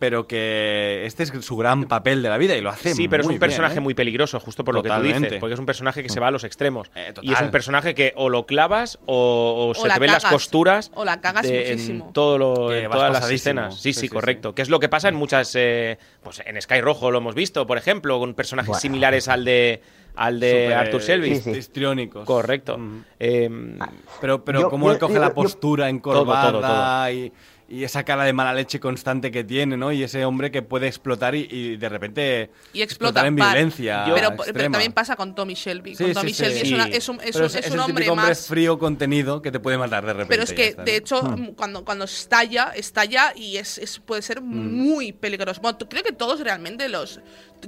pero que este es su gran papel de la vida y lo hace Sí, pero es un personaje bien, ¿eh? muy peligroso, justo por lo que tú dices, porque es un personaje que se va a los extremos. Eh, y es un personaje que o lo clavas o, o se la te ven las costuras O la cagas de- muchísimo. en, todo lo- Que en vas todas las escenas. Sí, Sí, sí, sí, correcto. Que es lo que pasa en muchas... eh, pues en Sky Rojo lo hemos visto, por ejemplo, con personajes Bueno. similares al de al de Arthur Shelby. Sí, sí. histriónicos. Correcto. Mm. Eh, Pero, pero Yo- como yo- él coge yo- la yo- postura encorvada Todo, todo, todo. Y, y esa cara de mala leche constante que tiene, ¿no? Y ese hombre que puede explotar y, y de repente Y explota explotar en par. violencia pero, pero extrema. también pasa con Tommy Shelby. Sí, con sí, Tommy sí. Shelby es, Sí. una- es un, es Pero un- es, es es un el hombre hombre más. frío contenido que te puede matar de repente. Pero es que, está, de ¿no? hecho, Hmm. cuando, cuando estalla, estalla y es, es- puede ser muy peligroso. Bueno, creo que todos realmente los.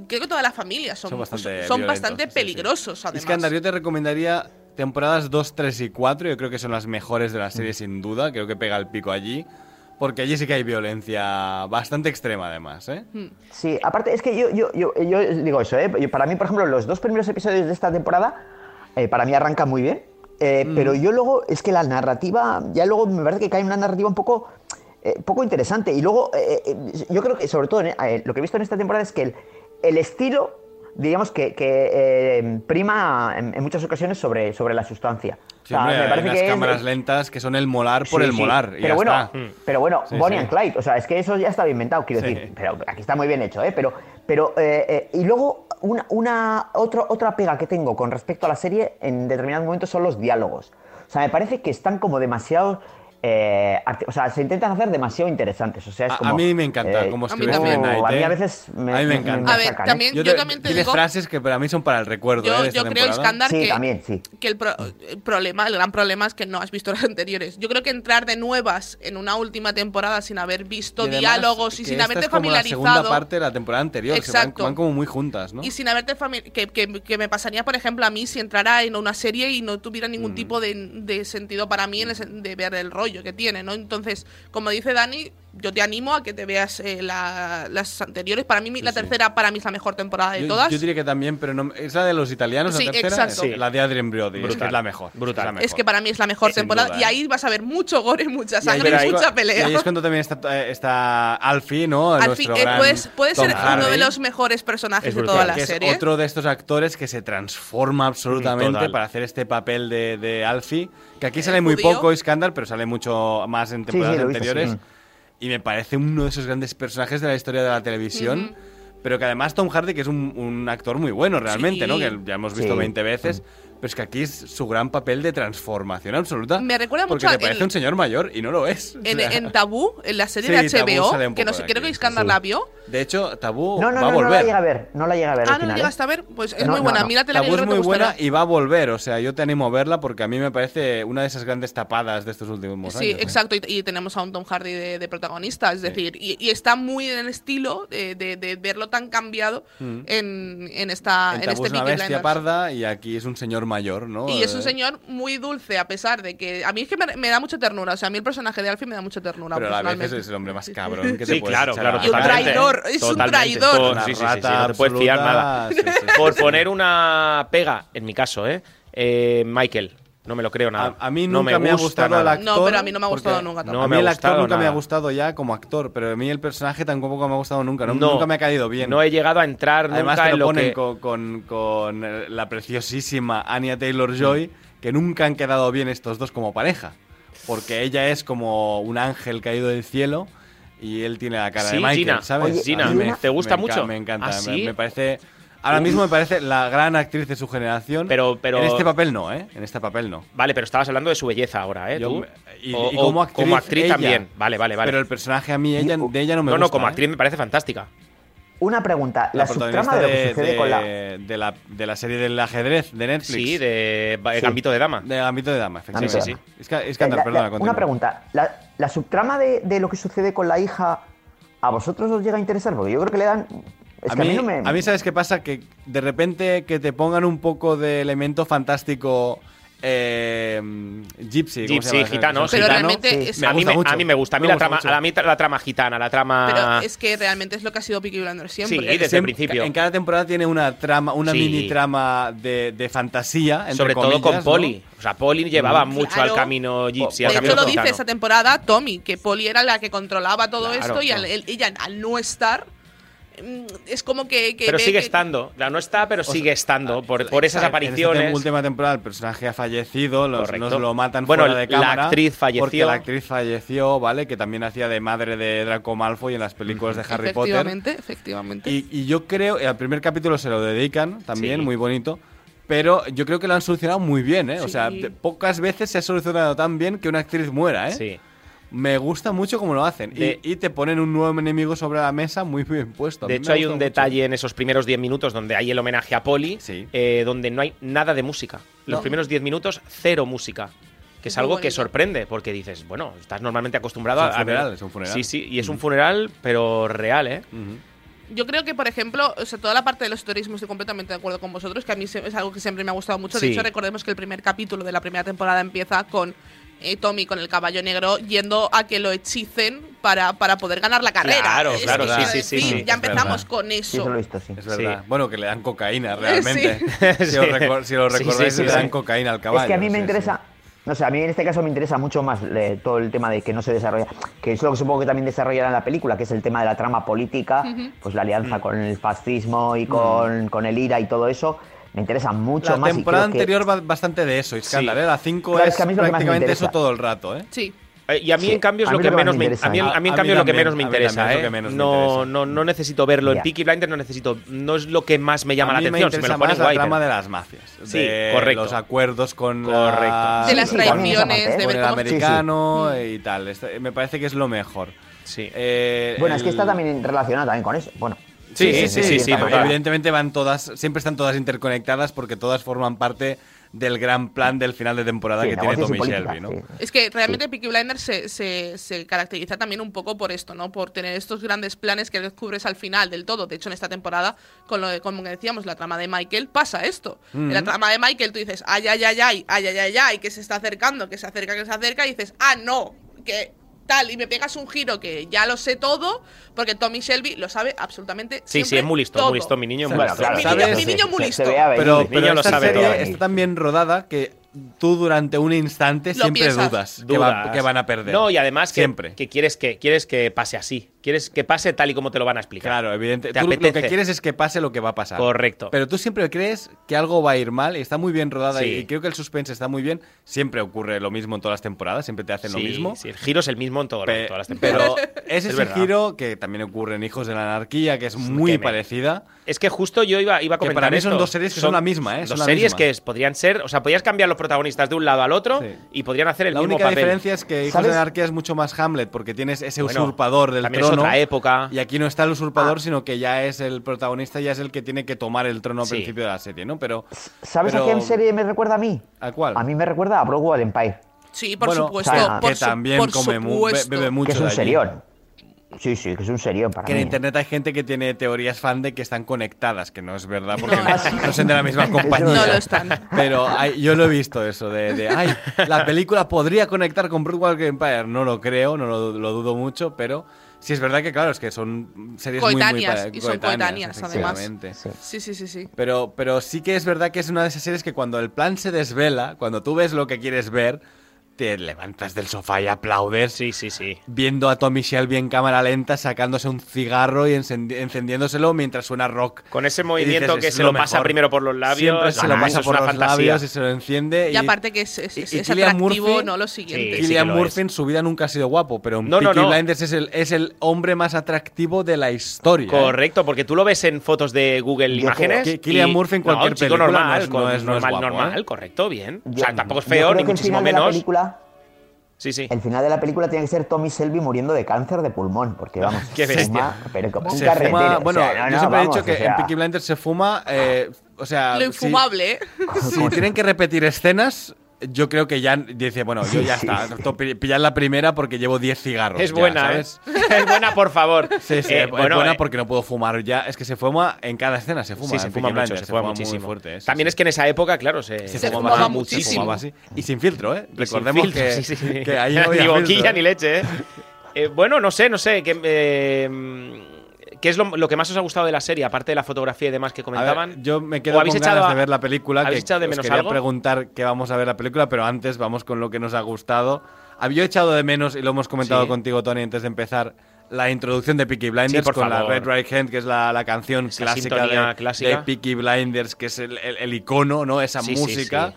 Creo que todas las familias son, Son bastante son bastante peligrosos, además. Iskandar, yo te recomendaría temporadas 2, 3 y 4. Yo creo que son las mejores de la serie, sin duda. Creo que pega el pico allí. Porque allí sí que hay violencia bastante extrema, además, ¿eh? Hmm. Sí, aparte es que yo, yo, yo, yo digo eso, ¿eh? Para mí, por ejemplo, los dos primeros episodios de esta temporada, eh, para mí arrancan muy bien. eh, Mm. Pero yo luego, es que la narrativa, ya luego me parece que cae una narrativa un poco eh, poco interesante. Y luego, yo creo que sobre todo eh, lo que he visto en esta temporada es que el, el estilo, digamos que, que, eh, prima en, en muchas ocasiones sobre, sobre la sustancia. O Sí, sea, hombre, me hay unas que es- cámaras lentas que son el molar por Sí, el sí. molar. y Pero ya bueno, está. pero bueno, Bonnie and Clyde, o sea, es que eso ya está inventado, quiero decir, pero aquí está muy bien hecho, ¿eh? Pero, pero eh, eh, y luego una, una otro- otra pega que tengo con respecto a la serie en determinados momentos son los diálogos. O sea, me parece que están como demasiado, eh, o sea, se intentan hacer demasiado interesantes. O sea, es A- como, a mí me encanta eh, cómo A mí. Steven Knight, a mí ¿eh? a veces me, A mí me me- encanta. me A ver, sacan, ¿eh? también- yo te- también te Tiene digo- frases que para mí son para el recuerdo Yo, ¿eh, yo creo. Iskandar, Sí, que, también, sí. que el, pro- el problema, el gran problema es que no has visto las anteriores. Yo creo que entrar de nuevas en una última temporada sin haber visto Y además, diálogos y sin esta haberte es como familiarizado. la segunda parte de la temporada anterior, que van, Exacto. van como muy juntas, ¿no? Y sin haberte que, que- que me pasaría, por ejemplo, a mí si entrara en una serie y no tuviera ningún Mm. tipo de, de sentido para mí en el de ver el rollo que tiene, ¿no? Entonces, como dice Dani, yo te animo a que te veas eh, la- las anteriores. Para mí, mi- la sí. tercera para mí es la mejor temporada de Yo, todas. yo diría que también, pero no, es la de los italianos, Sí, la tercera. exacto. Es La de Adrien Brody, es que Brutal. es la mejor. Brutal. Es, la mejor. Es que para mí es la mejor Sin temporada. duda, y ¿eh? ahí vas a ver mucho gore, mucha Y ahí- sangre y ahí- mucha Y pelea. ahí es cuando también está, eh, está Alfie, ¿no? Al Nuestro fin, eh, pues, puede Tom ser uno de los mejores personajes Es de brutal. toda la que serie. es otro de estos actores que se transforma absolutamente Total. para hacer este papel de, de Alfie, que aquí sale ¿El muy judío? poco Iskandar, pero sale mucho más en temporadas sí, anteriores. Y me parece uno de esos grandes personajes de la historia de la televisión. Pero que además Tom Hardy, que es un, un actor muy bueno realmente, Sí. ¿no? Que ya hemos visto Sí. 20 veces. Pero es que aquí es su gran papel de transformación absoluta. Me recuerda porque mucho te a parece el- un señor mayor y no lo es. O En, sea, en Tabú, en la serie Sí, de HBO, que no sé, creo que Iskandar sí. la vio. De hecho, Tabú No, no, va a no, no volver. la llega a ver, no la llega a ver Ah, al no final. ¿eh? llegaste a ver, pues es No, muy buena. no. Míratela que Tabú es muy buena y va a volver. O sea, yo te animo a verla porque a mí me parece una de esas grandes tapadas de estos últimos Sí, años. ¿eh? exacto, y, y tenemos a un Tom Hardy de, de protagonista, es decir, y, y está muy en el estilo de, de- de verlo tan cambiado Mm. en, en esta En en, Tabú este es una bestia parda y aquí es un señor mayor, ¿no? Y es un Eh, señor muy dulce, a pesar de que. A mí es que me, me da mucha ternura. O sea, a mí el personaje de Alfie me da mucha ternura. Pero a la personalmente. es el hombre más cabrón que te Sí, puedes claro, claro. a la Y un cara. Traidor, es un Totalmente. traidor. Todo- Una sí, sí, sí, no te puedes fiar nada. absoluta. Sí, sí, sí, Por sí. poner una pega, en mi caso, ¿eh? Eh, Michael. No me lo creo nada. A, a mí No nunca me, ha gusta gustado nada. el actor. No, pero a mí no me ha gustado nunca No a me mí el actor nunca me ha nada. gustado ya como actor, pero a mí el personaje tampoco me ha gustado nunca. No, No. nunca me ha caído bien. No he llegado a entrar Además nunca te en lo lo ponen que... con, con- con, eh, la preciosísima Anya Taylor-Joy, que nunca han quedado bien estos dos como pareja. Porque ella es como un ángel caído del cielo y él tiene la cara Sí, de Michael, Gina. ¿sabes? Oye, A Gina, mí ¿te gusta me enca- mucho? Me encanta, ¿Ah, me- sí? me, parece... Ahora mismo me parece la gran actriz de su generación. Pero- pero- En este papel no, ¿eh? En este papel no. Vale, pero estabas hablando de su belleza ahora, ¿eh? Yo ¿Tú? me- y, O- y o como actriz, ella. también. Vale, vale, vale. Pero el personaje a mí, ella, de ella no me no, gusta. no, como ¿eh? actriz me parece fantástica. Una pregunta, la, subtrama de lo que de, sucede de- con la... de la, de la serie del ajedrez de Netflix. Sí, de Sí. Gambito de Dama. De Gambito de Dama, efectivamente. Sí, sí, sí. Es que, es que andar, la- perdona, la- continúa. una pregunta, la, la subtrama de, de lo que sucede con la hija, ¿a vosotros os llega a interesar? Porque yo creo que le dan... Es a, que mí, a mí no me... a mí, ¿sabes qué pasa? Que de repente que te pongan un poco de elemento fantástico eh, gypsy, ¿cómo se Gypsy, llama? gitano, Pero gitano. realmente es- Me a, mí gusta me, mucho. a mí me gusta. A mí, Me la, gusta trama, mucho. a mí la trama gitana, la trama... Pero es que realmente es lo que ha sido Peaky Blinders siempre. Sí, desde el Siempre- principio. En cada temporada tiene una trama, una Sí. mini trama de, de fantasía. entre Sobre todo con comillas, ¿no? Polly. O sea, Polly llevaba Mm. mucho Claro. al camino gypsy. De al hecho, camino lo dice gitano. esa temporada Tommy, que Polly era la que controlaba todo Claro, esto y al- claro. el- ella, al no estar, es como que. que Pero sigue que- estando. Sea, no está, pero sigue estando. Por, por esas. En esta apariciones. última temporada el personaje ha fallecido, los, Correcto. nos lo matan Bueno, fuera de la actriz falleció. Porque la actriz falleció, ¿vale? Que también hacía de madre de Draco Malfoy en las películas de Harry Potter. Efectivamente, efectivamente. Y, y yo creo, al primer capítulo se lo dedican también, Sí. muy bonito. Pero yo creo que lo han solucionado muy bien, ¿eh? O sea, pocas veces se ha solucionado tan bien que una actriz muera, ¿eh? Sí. Me gusta mucho cómo lo hacen. Y- De- y, te ponen un nuevo enemigo sobre la mesa muy bien puesto. De hecho, hay un mucho. detalle en esos primeros 10 minutos donde hay el homenaje a Polly, Sí. eh, donde no hay nada de música. Los No. primeros 10 minutos, cero música. Que es algo que sorprende, porque dices, bueno, estás normalmente acostumbrado Es un a. a ver- funeral, es un funeral. Sí, sí, y es un funeral, pero real, ¿eh? Yo creo que, por ejemplo, o sea, toda la parte de los turismos estoy completamente de acuerdo con vosotros, que a mí es algo que siempre me ha gustado mucho. De hecho, recordemos que el primer capítulo de la primera temporada empieza con eh, Tommy con el caballo negro yendo a que lo hechicen para, para poder ganar la carrera. Claro, Es claro, que, sí, sí, sí, ya es empezamos verdad. con Sí, eso. eso lo he visto, sí. Es verdad. Sí. Bueno, que le dan cocaína realmente. Sí. Si, os si lo Sí, recordáis, sí, le dan sí. cocaína al caballo. Es que a mí me sí, interesa, No sé, a mí en este caso me interesa mucho más eh, todo el tema de que no se desarrolla, que es lo que supongo que también desarrollará en la película, que es el tema de la trama política, Ujú. pues la alianza Mm. con el fascismo y con, con el IRA y todo eso. Me interesa mucho La más. y temporada creo que- anterior va bastante de eso, Iskandar, ¿eh? La 5 Claro, es, es que a mí es lo que más me prácticamente eso todo el rato, ¿eh? Sí. Eh, Y a mí, Sí, en cambio, es lo que que menos me me, interesa. a mí, a mí, A- en a mí cambio, lo que menos me interesa, ¿eh? que me no, interesa. no, no necesito verlo. En Ya. Peaky Blinders no necesito. No es lo que más me llama a la mí me atención. Si me lo pones más la guay, trama pero- de las mafias. Sí, de correcto. Los acuerdos con Correcto. la- De las Sí, sí, traiciones, ¿eh? de con el americano Sí, y tal. Este- me parece que es lo mejor. Sí. Eh, Bueno, es que el- está también relacionada también con eso. Bueno. Sí, sí, sí, sí, sí. Evidentemente van todas, siempre están todas interconectadas porque todas forman parte del gran plan del final de temporada Sí, que tiene Tommy política, Shelby, ¿no? sí. Es que realmente Peaky Blinders se, se, se caracteriza también un poco por esto, ¿no? Por tener estos grandes planes que descubres al final del todo. De hecho, en esta temporada, con lo de, como decíamos, la trama de Michael, pasa esto. En la Mhm. trama de Michael tú dices, ay, ay, ay, ay, ay, ay, ay, ay, que se está acercando, que se acerca, que se acerca, y dices, ah, no, que tal, y me pegas un giro que ya lo sé todo, porque Tommy Shelby lo sabe absolutamente Sí, sí, es muy listo, todo. muy listo. Mi niño es muy listo. claro, Mi niño, mi niño muy listo. venir. Pero, niño pero lo sabe serie todo. está tan bien rodada que tú durante un instante Lo siempre piensas. dudas, que, va- Dudas. que van a perder. No, y además que, Siempre. que quieres que quieres que pase así. Quieres que pase tal y como te lo van a explicar. Claro, evidente. Te Tú lo que quieres es que pase lo que va a pasar. Correcto. Pero tú siempre crees que algo va a ir mal y está muy bien rodada Sí. y creo que el suspense está muy bien. Siempre ocurre lo mismo en todas las temporadas, siempre te hacen Sí, lo mismo. sí, el giro es el mismo en todo- Pe- todas las temporadas. Pero es Es ese verdad. giro que también ocurre en Hijos de la Anarquía, que es muy que me- parecida. Es que justo yo iba, iba a Que comentar para mí son dos series que son la misma, ¿eh? Son Dos la series misma. que podrían ser, o sea, podrías cambiar los protagonistas de un lado al otro Sí. y podrían hacer el La mismo única papel. diferencia es que Hijos ¿Sabes? de la Anarquía es mucho más Hamlet, porque tienes ese Bueno, usurpador del también es otra época. Y aquí no está el usurpador, Ah. sino que ya es el protagonista, ya es el que tiene que tomar el trono al Sí. principio de la serie, ¿no? Pero. ¿Sabes pero- a qué serie me recuerda a mí? ¿A cuál? A mí me recuerda a Broadway Empire. Sí, por Bueno, supuesto. o sea, por que su- también por come supuesto. bebe mucho Que es un serión. Sí, sí, que es un serión para Que en mí. internet hay gente que tiene teorías fan de que están conectadas, que no es verdad, porque No. no, no son de la misma compañía. No lo están. Pero hay- yo lo he visto eso, de, de, ay, la película podría conectar con Broadwalk Empire. No lo creo, no lo, lo dudo mucho, pero sí es verdad que, claro, es que son series muy, muy Coetáneas, pa- y son coetáneas, además. Sí, sí, sí, sí. Pero, pero sí que es verdad que es una de esas series que cuando el plan se desvela, cuando tú ves lo que quieres ver, te levantas del sofá y aplaudes Sí, sí, sí. viendo a Tommy Shelby en cámara lenta sacándose un cigarro y encendi- encendiéndoselo mientras suena rock. Con ese movimiento dices, que "Es se lo, pasa mejor". primero por los labios. Siempre se lo pasa por los fantasía. labios y se lo enciende. Y aparte que es, es, y- y es Cillian atractivo, Murphy- ¿no? Lo siguiente. Sí, Cillian Murphy es. en su vida nunca ha sido guapo, pero en No, no, Peaky no. Blinders es el, es el hombre más atractivo de la historia. ¿eh? Correcto, porque tú lo ves en fotos de Google Yo Imágenes. creo que Cillian Murphy en cualquier película normal, no es- no con- es- no es normal, guapo, normal, ¿eh? correcto, bien. o sea, tampoco es feo, ni muchísimo la menos. película Sí, sí. El final de la película tiene que ser Tommy Shelby muriendo de cáncer de pulmón, porque vamos, Qué bestia. fuma, pero como un Se carretero. fuma, o bueno, sea, no, yo siempre he dicho que o sea, en Peaky Blinders se fuma, eh, o sea, Lo si- infumable, ¿eh? Si, tienen que repetir escenas, yo creo que ya dice, bueno, yo ya está, pillad la primera porque llevo 10 cigarros. Es ya, buena, ¿eh? ¿sabes? Es buena, por favor. Sí, sí, Eh, es bueno, buena eh, porque no puedo fumar ya. Es que se fuma en cada escena, se fuma. Sí, se fuma mucho, Blinders, se fuma muy muchísimo. fuerte, eh, sí, También sí. es que en esa época, claro, se, Se, Se fumaba, muchísimo. fumaba así. Y sin filtro, ¿eh? Recordemos filtro, que, sí, sí, sí. que ahí no había ni boquilla filtro. ni leche, ¿eh? Eh, bueno, no sé, no sé. Que, eh, ¿Qué es lo, lo que más os ha gustado de la serie, aparte de la fotografía y demás que comentaban? ver, yo me ¿O quedo con echado ganas a- de ver la película. ¿habéis que echado de os menos quería algo? preguntar que vamos a ver la película, pero antes vamos con lo que nos ha gustado. Había echado de menos, y lo hemos comentado Sí. contigo, Tony, antes de empezar, la introducción de Peaky Blinders Sí, por con favor. la Red Right Hand, que es la, la canción Esa clásica de, clásica. de Peaky Blinders, que es el, el- el icono, ¿no? Esa Sí, música.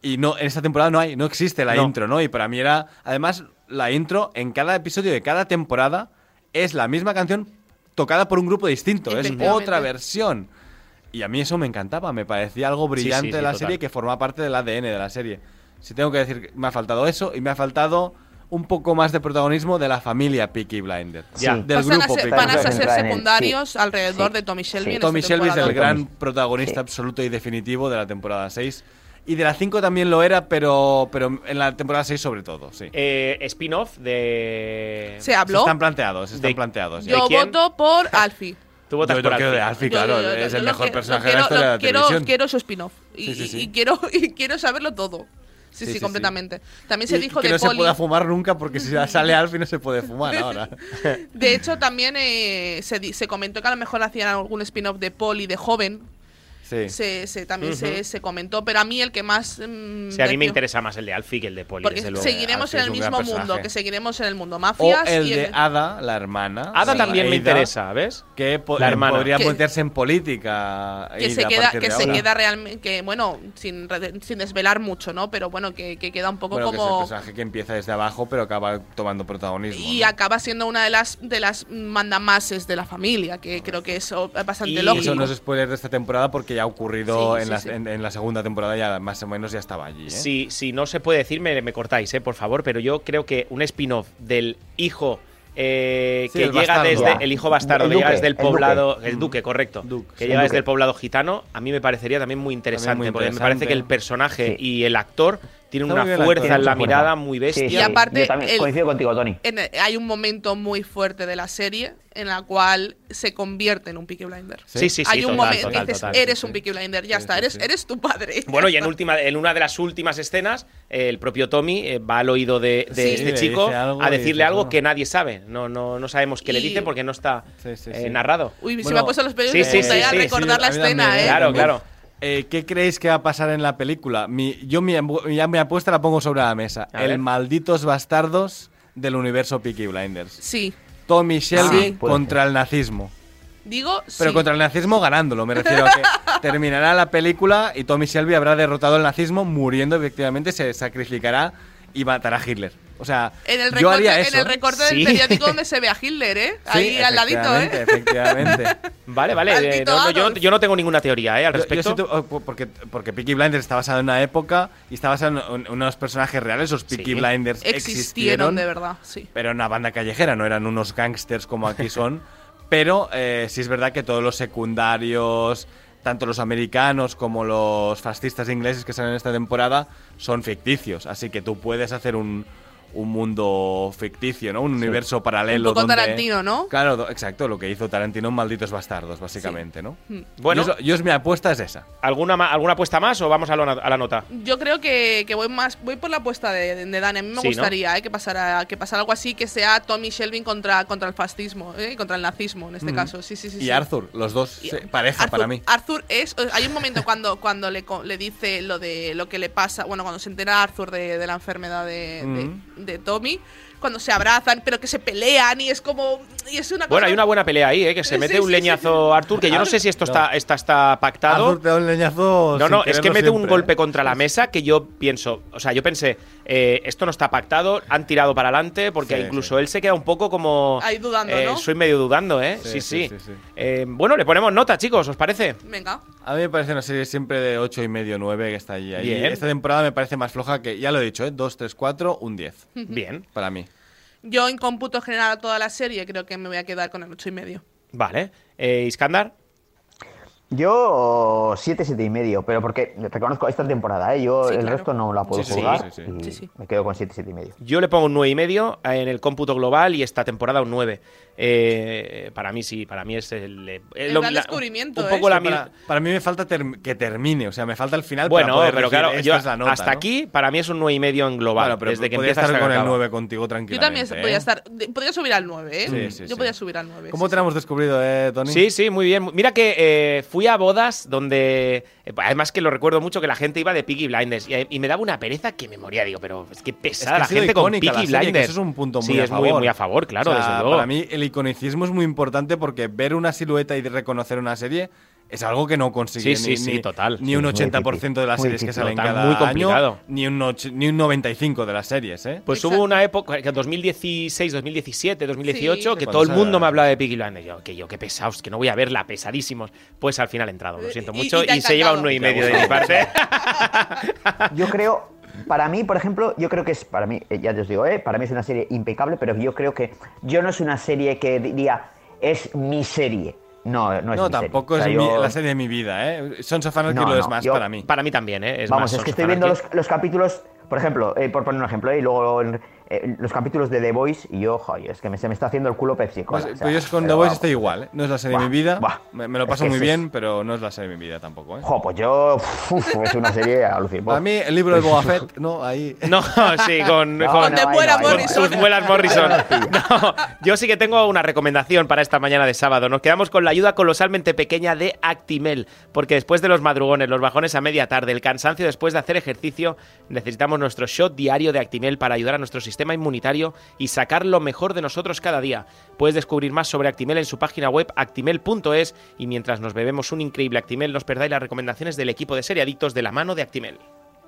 Y no, en esta temporada no hay, no existe la No. intro, ¿no? Y para mí era. Además, la intro en cada episodio de cada temporada es la misma canción tocada por un grupo distinto. Es otra versión. Y a mí eso me encantaba, me parecía algo brillante sí, sí, de la total. serie que forma parte del ADN de la serie. Si tengo que decir, me ha faltado eso y me ha faltado un poco más de protagonismo de la familia Peaky Blinders. Ya. Del Pasan a grupo ser, Peaky van a ser secundarios sí, alrededor sí, de Tommy Shelby. sí. en Tommy Shelby es el gran protagonista Sí. absoluto y definitivo de la temporada 6. Y de la 5 también lo era, pero, pero en la temporada 6 sobre todo, sí. Eh, Spin-off de. Se habló. Están planteados, están De- planteados. Yo voto por Alfie. Tú votas Yo por quiero de Alfie. Alfie, claro, Yo- yo- yo- es el mejor quiero- personaje lo de la historia quiero- de la quiero, televisión. Quiero su spin-off. Y, Sí, sí, sí. y quiero, y quiero saberlo todo. Sí, Sí, sí, sí, sí. completamente. También se Y dijo que de no se Polly. pueda fumar nunca porque si sale Alfie no se puede fumar ahora. De hecho, también eh, se, se comentó que a lo mejor hacían algún spin-off de Polly de joven. Sí. se, se- también Ujú. se, se comentó, pero a mí el que más... mm, Sí, a mí me interesa más el de Alfie que el de Poli, Porque desde luego. seguiremos Alfie en es el mismo mundo, personaje. que seguiremos en el mundo O mafias el y de el- Ada, la hermana. Ada Sí. también me interesa, ¿ves? Que po- La hermana. podría Que- meterse en política. que se queda que se queda realmente que bueno sin sin desvelar mucho no pero bueno que, que queda un poco Bueno, que es el como personaje que empieza desde abajo, pero acaba tomando protagonismo. y ¿no? acaba siendo una de las de las mandamases de la familia que creo que es o- bastante Y lógico eso no es spoiler de esta temporada porque ya ha ocurrido Sí, en, sí, la, sí. En, en la segunda temporada, ya más o menos ya estaba allí. ¿eh? Si, si no se puede decir, me, me cortáis, eh, por favor, pero yo creo que un spin-off del hijo eh, Sí, que llega bastardo. desde el hijo bastardo, El que llega desde el el duque. poblado, el Mm. duque, correcto, Duque, que llega desde el poblado gitano, a mí me parecería también muy interesante, muy porque me parece que el personaje Sí. y el actor Está muy una fuerza en la Tiene mirada muy bestia. sí, Y aparte, yo también el- coincido contigo, Tony. En- hay un momento muy fuerte de la serie en la cual se convierte en un Peaky Blinder. Sí, sí, sí, hay un total, momento total, dices, total. eres Sí, un sí. Peaky Blinder, ya Sí, está, sí, eres, sí. eres tu padre. Bueno, y en, última, en una de las últimas escenas, el propio Tommy eh, va al oído de, de Sí, este chico a decirle algo que nadie sabe. No, no, no sabemos qué le dice porque no está Sí, sí, eh, sí. narrado. Uy, se Bueno, me ha puesto los pelos sí, de sí, punta sí, ya sí, recordar sí, la escena, ¿eh? Claro, claro. Eh, ¿Qué creéis que va a pasar en la película? Mi, yo mi, ya mi apuesta la pongo sobre la mesa. A el ver. malditos bastardos del universo Peaky Blinders. Sí, Tommy Shelby contra el nazismo. digo Pero sí. contra el nazismo ganándolo, me refiero a que terminará la película y Tommy Shelby habrá derrotado el nazismo muriendo, efectivamente se sacrificará y matará a Hitler. O sea, En el, yo recorte, haría en eso. el ¿eh? recorte Sí. del periódico donde se ve a Hitler, ¿eh? Sí, Ahí al ladito, ¿eh? Efectivamente. Vale, vale. Eh, no, no, yo, yo no tengo ninguna teoría eh, al Yo- yo respecto. oh, po- porque, porque Peaky Blinders está basado en una época y está basado en, en unos personajes reales. Los Peaky Sí. Blinders Existieron existieron, de verdad, sí. pero en una banda callejera, no eran unos gangsters como aquí son. pero eh, sí es verdad que todos los secundarios, tanto los americanos como los fascistas ingleses que salen en esta temporada, son ficticios. Así que tú puedes hacer un, un mundo ficticio, ¿no? Un universo paralelo. Un poco donde- Tarantino, ¿no? Claro, exacto, lo que hizo Tarantino en Malditos Bastardos, básicamente, ¿no? Bueno. yo, yo es mi apuesta es esa. ¿Alguna, ¿Alguna apuesta más o vamos a, lo a la nota? Yo creo que, que voy más voy por la apuesta de, de Dani. A mí me Sí, ¿no? gustaría ¿eh? que pasara que pasara algo así que sea Tommy Shelby contra, contra el fascismo, ¿eh? contra el nazismo en este Mm. caso. Sí, sí, sí. y sí. Arthur, los dos, Y sí, pareja Arthur- para mí. Arthur es. Hay un momento cuando, cuando le, co- le dice lo de lo que le pasa. Bueno, cuando se entera Arthur de, de la enfermedad de, de- Mm. de Tommy. Cuando se abrazan, pero que se pelean y es como. Y es una Bueno, hay una buena pelea ahí, ¿eh? que se Sí, mete sí, un sí, leñazo Arthur, que yo no sé si esto está, está, está pactado. Arthur te da un leñazo. No, no, es que mete un golpe ¿eh? contra la mesa que yo pienso, o sea, yo pensé, eh, esto no está pactado, han tirado para adelante, porque Sí, incluso él se queda un poco como... Ahí dudando, eh, ¿no? Soy medio dudando, ¿eh? Sí, Sí, sí. sí, sí, sí. Eh, bueno, le ponemos nota, chicos, ¿os parece? Venga. A mí me parece una serie siempre de 8 y medio, 9 que está allí. ahí. Bien. Esta temporada me parece más floja que, ya lo he dicho, ¿eh? 2, 3, 4, un 10. Bien, Para mí. Yo en cómputo general toda la serie creo que me voy a quedar con el ocho y medio. vale. Eh, Iskandar, Yo siete, siete y medio, pero porque reconozco esta temporada, ¿eh? yo Sí, el claro. resto no la puedo Sí, jugar sí, sí. y Sí, sí. me quedo con siete, siete y medio. yo le pongo un 9,5 y medio en el cómputo global y esta temporada un 9. Eh, para mí sí, para mí es el... eh, El lo- gran la- descubrimiento, Un ¿eh? poco la Sí, para, para mí me falta que termine, o sea, me falta el final para Bueno, poder pero claro, esta yo es la nota, hasta ¿no? aquí para mí es un 9,5 y medio en global, pero desde que empieza estar con el acaba. 9 contigo Yo tranquilamente. también ¿eh? podría estar. Podría subir al 9, ¿eh? Sí, sí, Yo sí. podría subir al 9. ¿Cómo sí, te hemos descubrido, eh, Tony? Sí, sí, muy bien. Mira que eh, fui a bodas donde, eh, además que lo recuerdo mucho, que la gente iba de Peaky Blinders y, y me daba una pereza que me moría. Digo, pero es que pesada Es que ha la gente con la Peaky serie, Blinders. eso es un punto muy sí, a es muy, favor. muy a favor, claro, O sea, desde luego. Para mí el iconicismo es muy importante porque ver una silueta y reconocer una serie es algo que no consigue Sí, ni, sí, ni- total. ni un Sí, muy 80% de las series que salen Total, cada muy complicado. año, ni un, ni un 95% de las series, ¿eh? Pues Exacto. hubo una época, que 2016, 2017, 2018, Sí. que todo el mundo me hablaba de Peaky Blinders. Yo, que yo, qué pesados, que no voy a verla, pesadísimos. Pues al final he entrado, lo siento mucho. y se lleva un encantado. 9,5 y medio de mi parte. Yo creo, para mí, por ejemplo, yo creo que es, para mí, eh, ya te os digo, ¿eh? para mí es una serie impecable, pero yo creo que yo no es una serie que diría, es mi serie. No, no es No, mi tampoco serie. O sea, es mi- yo- la serie de mi vida, ¿eh? Sons of Anarchy No, lo es no, más yo- para mí. Para mí también, ¿eh? Es Vamos, más es que estoy viendo los, los capítulos, por ejemplo, eh, por poner un ejemplo, eh, y luego en, eh, los capítulos de The Voice y yo, joder, es que me, se me está haciendo el culo Pepsi Pues, Cola. o sea, pues yo con The Voice vamos. estoy igual, ¿eh? No es la serie de mi vida. Me, me lo Es paso que muy es- bien, pero no es la serie de mi vida tampoco, ¿eh? Jo, pues yo, uf, es una serie alucinante. A mí el libro de Boba Fett, ¿no? Ahí. No, sí, con, No, con, no, muera sus muelas Morrison. No, yo sí que tengo una recomendación para esta mañana de sábado. Nos quedamos con la ayuda colosalmente pequeña de Actimel, porque después de los madrugones, los bajones a media tarde, el cansancio después de hacer ejercicio, necesitamos nuestro shot diario de Actimel para ayudar a nuestro sistema inmunitario y sacar lo mejor de nosotros cada día. Puedes descubrir más sobre Actimel en su página web actimel.es y mientras nos bebemos un increíble Actimel, nos perdáis las recomendaciones del equipo de seriadictos de la mano de Actimel.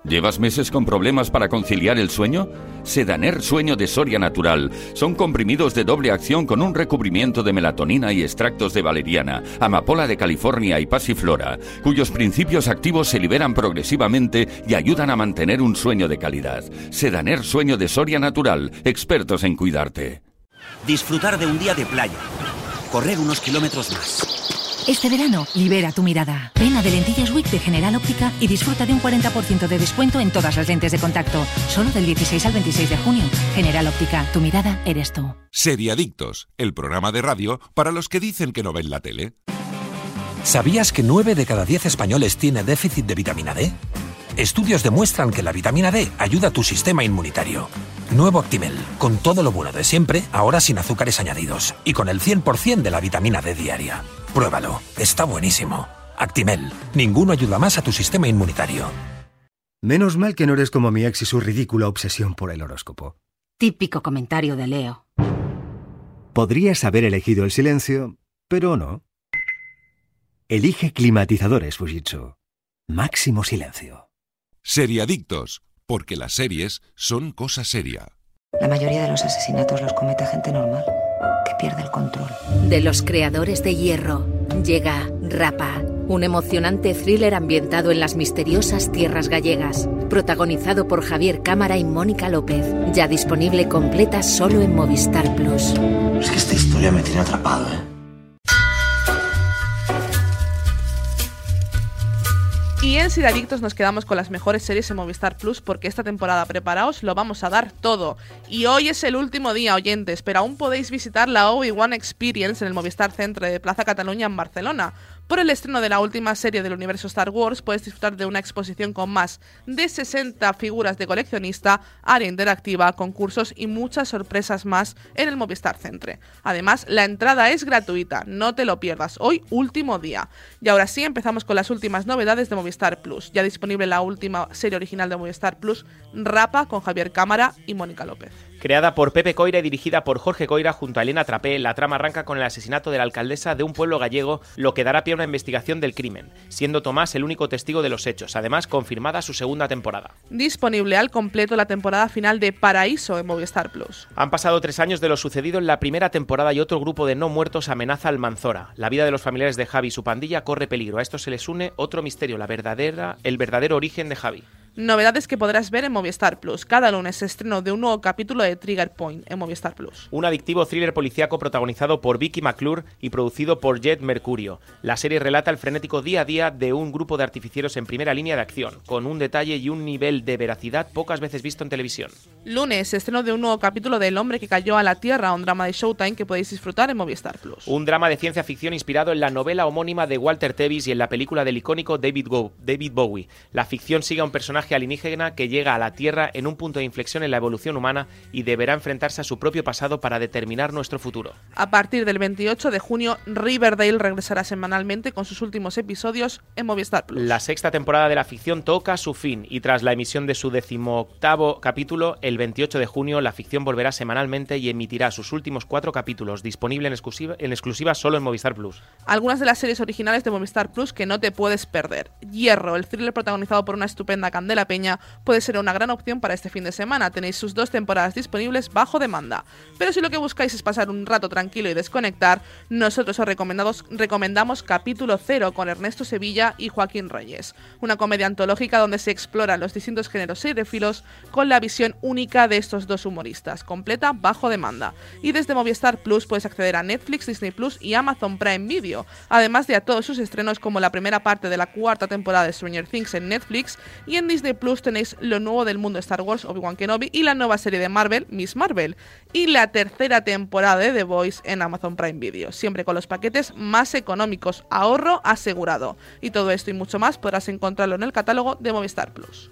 ¿Llevas meses con problemas para conciliar el sueño? Sedaner Sueño de Soria Natural. Son comprimidos de doble acción con un recubrimiento de melatonina y extractos de valeriana, amapola de California y pasiflora, cuyos principios activos se liberan progresivamente y ayudan a mantener un sueño de calidad. Sedaner Sueño de Soria Natural. Expertos en cuidarte. Disfrutar de un día de playa. Correr unos kilómetros más. Este verano, libera tu mirada. Ven a de Lentillas Week de General Óptica y disfruta de un 40% de descuento en todas las lentes de contacto. Solo del 16 al 26 de junio. General Óptica, tu mirada eres tú. Seriadictos, el programa de radio para los que dicen que no ven la tele. ¿Sabías que 9 de cada 10 españoles tiene déficit de vitamina D? Estudios demuestran que la vitamina D ayuda a tu sistema inmunitario. Nuevo Actimel, con todo lo bueno de siempre, ahora sin azúcares añadidos y con el 100% de la vitamina D diaria. Pruébalo, está buenísimo. Actimel, ninguno ayuda más a tu sistema inmunitario. Menos mal que no eres como mi ex y su ridícula obsesión por el horóscopo. Típico comentario de Leo. Podrías haber elegido el silencio, pero no. Elige climatizadores Fujitsu. Máximo silencio. Seriadictos, porque las series son cosa seria. La mayoría de los asesinatos los comete gente normal, pierde el control. De los creadores de Hierro, llega Rapa, un emocionante thriller ambientado en las misteriosas tierras gallegas, protagonizado por Javier Cámara y Mónica López, ya disponible completa solo en Movistar Plus. Es que esta historia me tiene atrapado, ¿eh? Y en Sidadictos nos quedamos con las mejores series en Movistar Plus porque esta temporada, preparaos, lo vamos a dar todo. Y hoy es el último día, oyentes, pero aún podéis visitar la Obi-Wan Experience en el Movistar Centre de Plaza Cataluña en Barcelona. Por el estreno de la última serie del universo Star Wars, puedes disfrutar de una exposición con más de 60 figuras de coleccionista, área interactiva, concursos y muchas sorpresas más en el Movistar Centre. Además, la entrada es gratuita, no te lo pierdas. Hoy, último día. Y ahora sí, empezamos con las últimas novedades de Movistar Plus. Ya disponible la última serie original de Movistar Plus, Rapa, con Javier Cámara y Mónica López. Creada por Pepe Coira y dirigida por Jorge Coira junto a Elena Trapé, la trama arranca con el asesinato de la alcaldesa de un pueblo gallego, lo que dará pie a una investigación del crimen, siendo Tomás el único testigo de los hechos, además confirmada su segunda temporada. Disponible al completo la temporada final de Paraíso en Movistar Plus. Han pasado tres años de lo sucedido en la primera temporada y otro grupo de no muertos amenaza al Manzora. La vida de los familiares de Javi y su pandilla corre peligro. A esto se les une otro misterio, la verdadera, el verdadero origen de Javi. Novedades que podrás ver en Movistar Plus. Cada lunes estreno de un nuevo capítulo de Trigger Point en Movistar Plus. Un adictivo thriller policíaco protagonizado por Vicky McClure y producido por Jet Mercurio. La serie relata el frenético día a día de un grupo de artificieros en primera línea de acción, con un detalle y un nivel de veracidad pocas veces visto en televisión. Lunes estreno de un nuevo capítulo de El hombre que cayó a la tierra, un drama de Showtime que podéis disfrutar en Movistar Plus. Un drama de ciencia ficción inspirado en la novela homónima de Walter Tevis y en la película del icónico David, Go- David Bowie. La ficción sigue a un personaje alienígena que llega a la Tierra en un punto de inflexión en la evolución humana y deberá enfrentarse a su propio pasado para determinar nuestro futuro. A partir del 28 de junio, Riverdale regresará semanalmente con sus últimos episodios en Movistar Plus. La sexta temporada de la ficción toca su fin y tras la emisión de su decimoctavo capítulo, el 28 de junio, la ficción volverá semanalmente y emitirá sus últimos cuatro capítulos, disponible en exclusiva, en exclusiva solo en Movistar Plus. Algunas de las series originales de Movistar Plus que no te puedes perder. Hierro, el thriller protagonizado por una estupenda Candela Peña, puede ser una gran opción para este fin de semana. Tenéis sus dos temporadas disponibles bajo demanda. Pero si lo que buscáis es pasar un rato tranquilo y desconectar, nosotros os recomendamos, recomendamos Capítulo Cero con Ernesto Sevilla y Joaquín Reyes. Una comedia antológica donde se exploran los distintos géneros seriéfilos con la visión única de estos dos humoristas, completa bajo demanda. Y desde Movistar Plus puedes acceder a Netflix, Disney Plus y Amazon Prime Video, además de a todos sus estrenos como la primera parte de la cuarta temporada de Stranger Things en Netflix y en Disney Disney Plus tenéis lo nuevo del mundo Star Wars, Obi-Wan Kenobi, y la nueva serie de Marvel, Miss Marvel, y la tercera temporada de The Voice en Amazon Prime Video, siempre con los paquetes más económicos, ahorro asegurado. Y todo esto y mucho más podrás encontrarlo en el catálogo de Movistar Plus.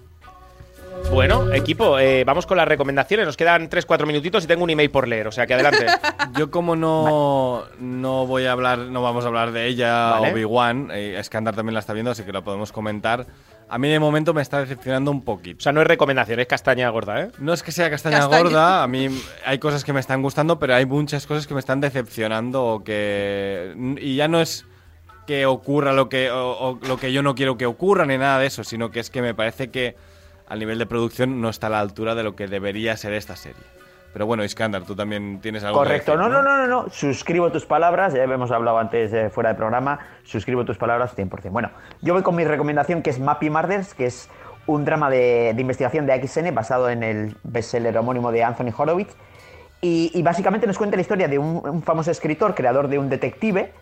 Bueno, equipo, eh, vamos con las recomendaciones. Nos quedan 3-4 minutitos y tengo un email por leer, o sea que adelante. Yo como no, no voy a hablar, no vamos a hablar de ella, Vale. Obi-Wan, eh, Skandar también la está viendo, así que la podemos comentar. A mí de momento me está decepcionando un poquito. O sea, no es recomendación, es castaña gorda, ¿eh? No es que sea castaña, Castaña. gorda, a mí hay cosas que me están gustando, pero hay muchas cosas que me están decepcionando o que y ya no es que ocurra lo que o- o lo que yo no quiero que ocurra ni nada de eso, sino que es que me parece que al nivel de producción no está a la altura de lo que debería ser esta serie. Pero bueno, Iskandar, tú también tienes algo que Correcto, decir, no, no, no, no, no, suscribo tus palabras, ya hemos hablado antes eh, fuera de programa, suscribo tus palabras 100%. Bueno, yo voy con mi recomendación que es Mappy Murders, que es un drama de, de investigación de AXN basado en el bestseller homónimo de Anthony Horowitz. Y, y básicamente nos cuenta la historia de un, un famoso escritor, creador de un detective,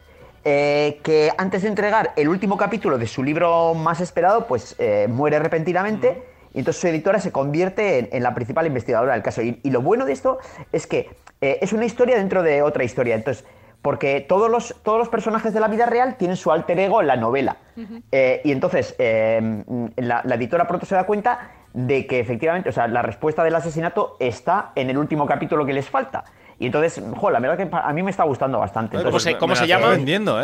eh, que antes de entregar el último capítulo de su libro más esperado, pues eh, muere repentinamente. Y entonces su editora se convierte en, en la principal investigadora del caso. Y, y lo bueno de esto es que eh, es una historia dentro de otra historia. Entonces, porque todos los, todos los personajes de la vida real tienen su alter ego en la novela. Eh, y entonces eh, la, la editora pronto se da cuenta de que efectivamente, o sea, la respuesta del asesinato está en el último capítulo que les falta. Y entonces, jo, la verdad que a mí me está gustando bastante. ¿Cómo Entonces, se, cómo se llama?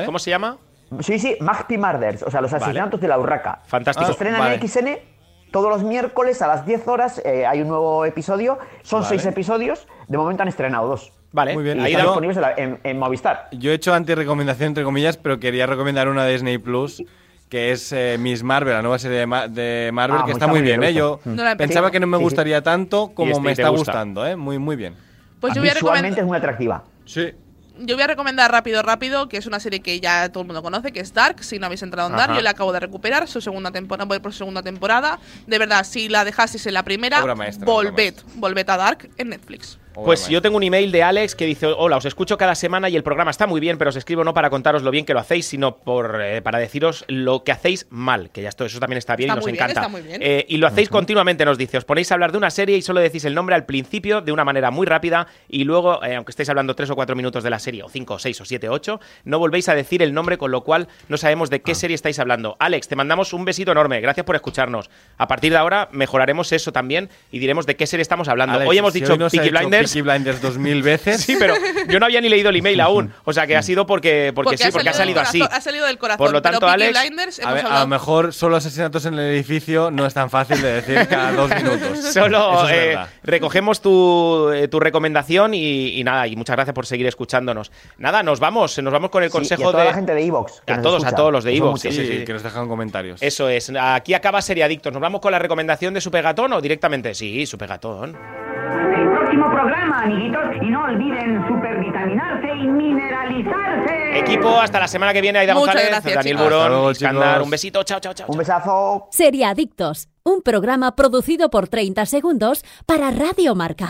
¿Cómo se llama? Sí, sí, Magpie Murders, o sea, los Vale. asesinatos de la urraca. Fantástico. Se estrena Vale. en XN todos los miércoles a las 10 horas. eh, hay un nuevo episodio. Son Vale. seis episodios. De momento han estrenado dos. Vale, Muy bien. Y Ahí están disponibles en, la- en- en Movistar. Yo he hecho anti-recomendación, entre comillas, pero quería recomendar una de Disney Plus, que es eh, Miss Marvel, la nueva serie de, Ma- de Marvel, Ah, que está muy bien. bien, ¿eh? Yo. No he pensaba que no me Sí, sí. gustaría tanto como este me está gusta. gustando, ¿eh? Muy, muy bien. Pues yo voy a Visualmente recomendar. es muy atractiva. Sí. Yo voy a recomendar rápido, rápido, que es una serie que ya todo el mundo conoce, que es Dark. Si no habéis entrado en Dark, Ajá. yo la acabo de recuperar, su segunda temporada, voy por su segunda temporada. De verdad, si la dejasteis en la primera, maestra, volved, volved a Dark en Netflix. Pues yo tengo un email de Alex que dice, hola, os escucho cada semana y el programa está muy bien, pero os escribo no para contaros lo bien que lo hacéis, sino por, eh, para deciros lo que hacéis mal, que ya esto, eso también está bien Está y nos muy bien, encanta. está muy bien. Eh, y lo hacéis continuamente, nos dice, os ponéis a hablar de una serie y solo decís el nombre al principio de una manera muy rápida y luego, eh, aunque estéis hablando tres o cuatro minutos de la serie, o cinco, o seis, o siete, ocho, no volvéis a decir el nombre, con lo cual no sabemos Ah. de qué serie estáis hablando. Alex, te mandamos un besito enorme, gracias por escucharnos. A partir de ahora mejoraremos eso también y diremos de qué serie estamos hablando. Alex, Hoy hemos si dicho no ha Peaky Blinders. Peaky Blinders dos mil veces. Sí, pero yo no había ni leído el email aún. O sea que ha sido porque, porque, sí, porque ha salido así. Ha salido del corazón. Por lo tanto, pero Alex, Blinders, A, ver, a lo mejor solo asesinatos en el edificio no es tan fácil de decir cada dos minutos. Solo es eh, recogemos tu, eh, tu recomendación y, y nada, y muchas gracias por seguir escuchándonos. Nada, nos vamos, nos vamos con el Sí, consejo y a toda de. la gente de Evox. A todos, a todos los de Evox. Sí, sí, sí, sí. que nos dejan comentarios. Eso es. Aquí acaba Seriadictos. ¿Nos vamos con la recomendación de Supergatón o directamente? Sí, Supergatón. Amiguitos, y no olviden supervitaminarse y mineralizarse. Equipo, hasta la semana que viene. Aida Muchas González, gracias, Daniel chicos. Burón, luego, Iskandar. Un besito. Chao, chao, chao. Un besazo. Seriadictos, un programa producido por 30 segundos para Radio Marca.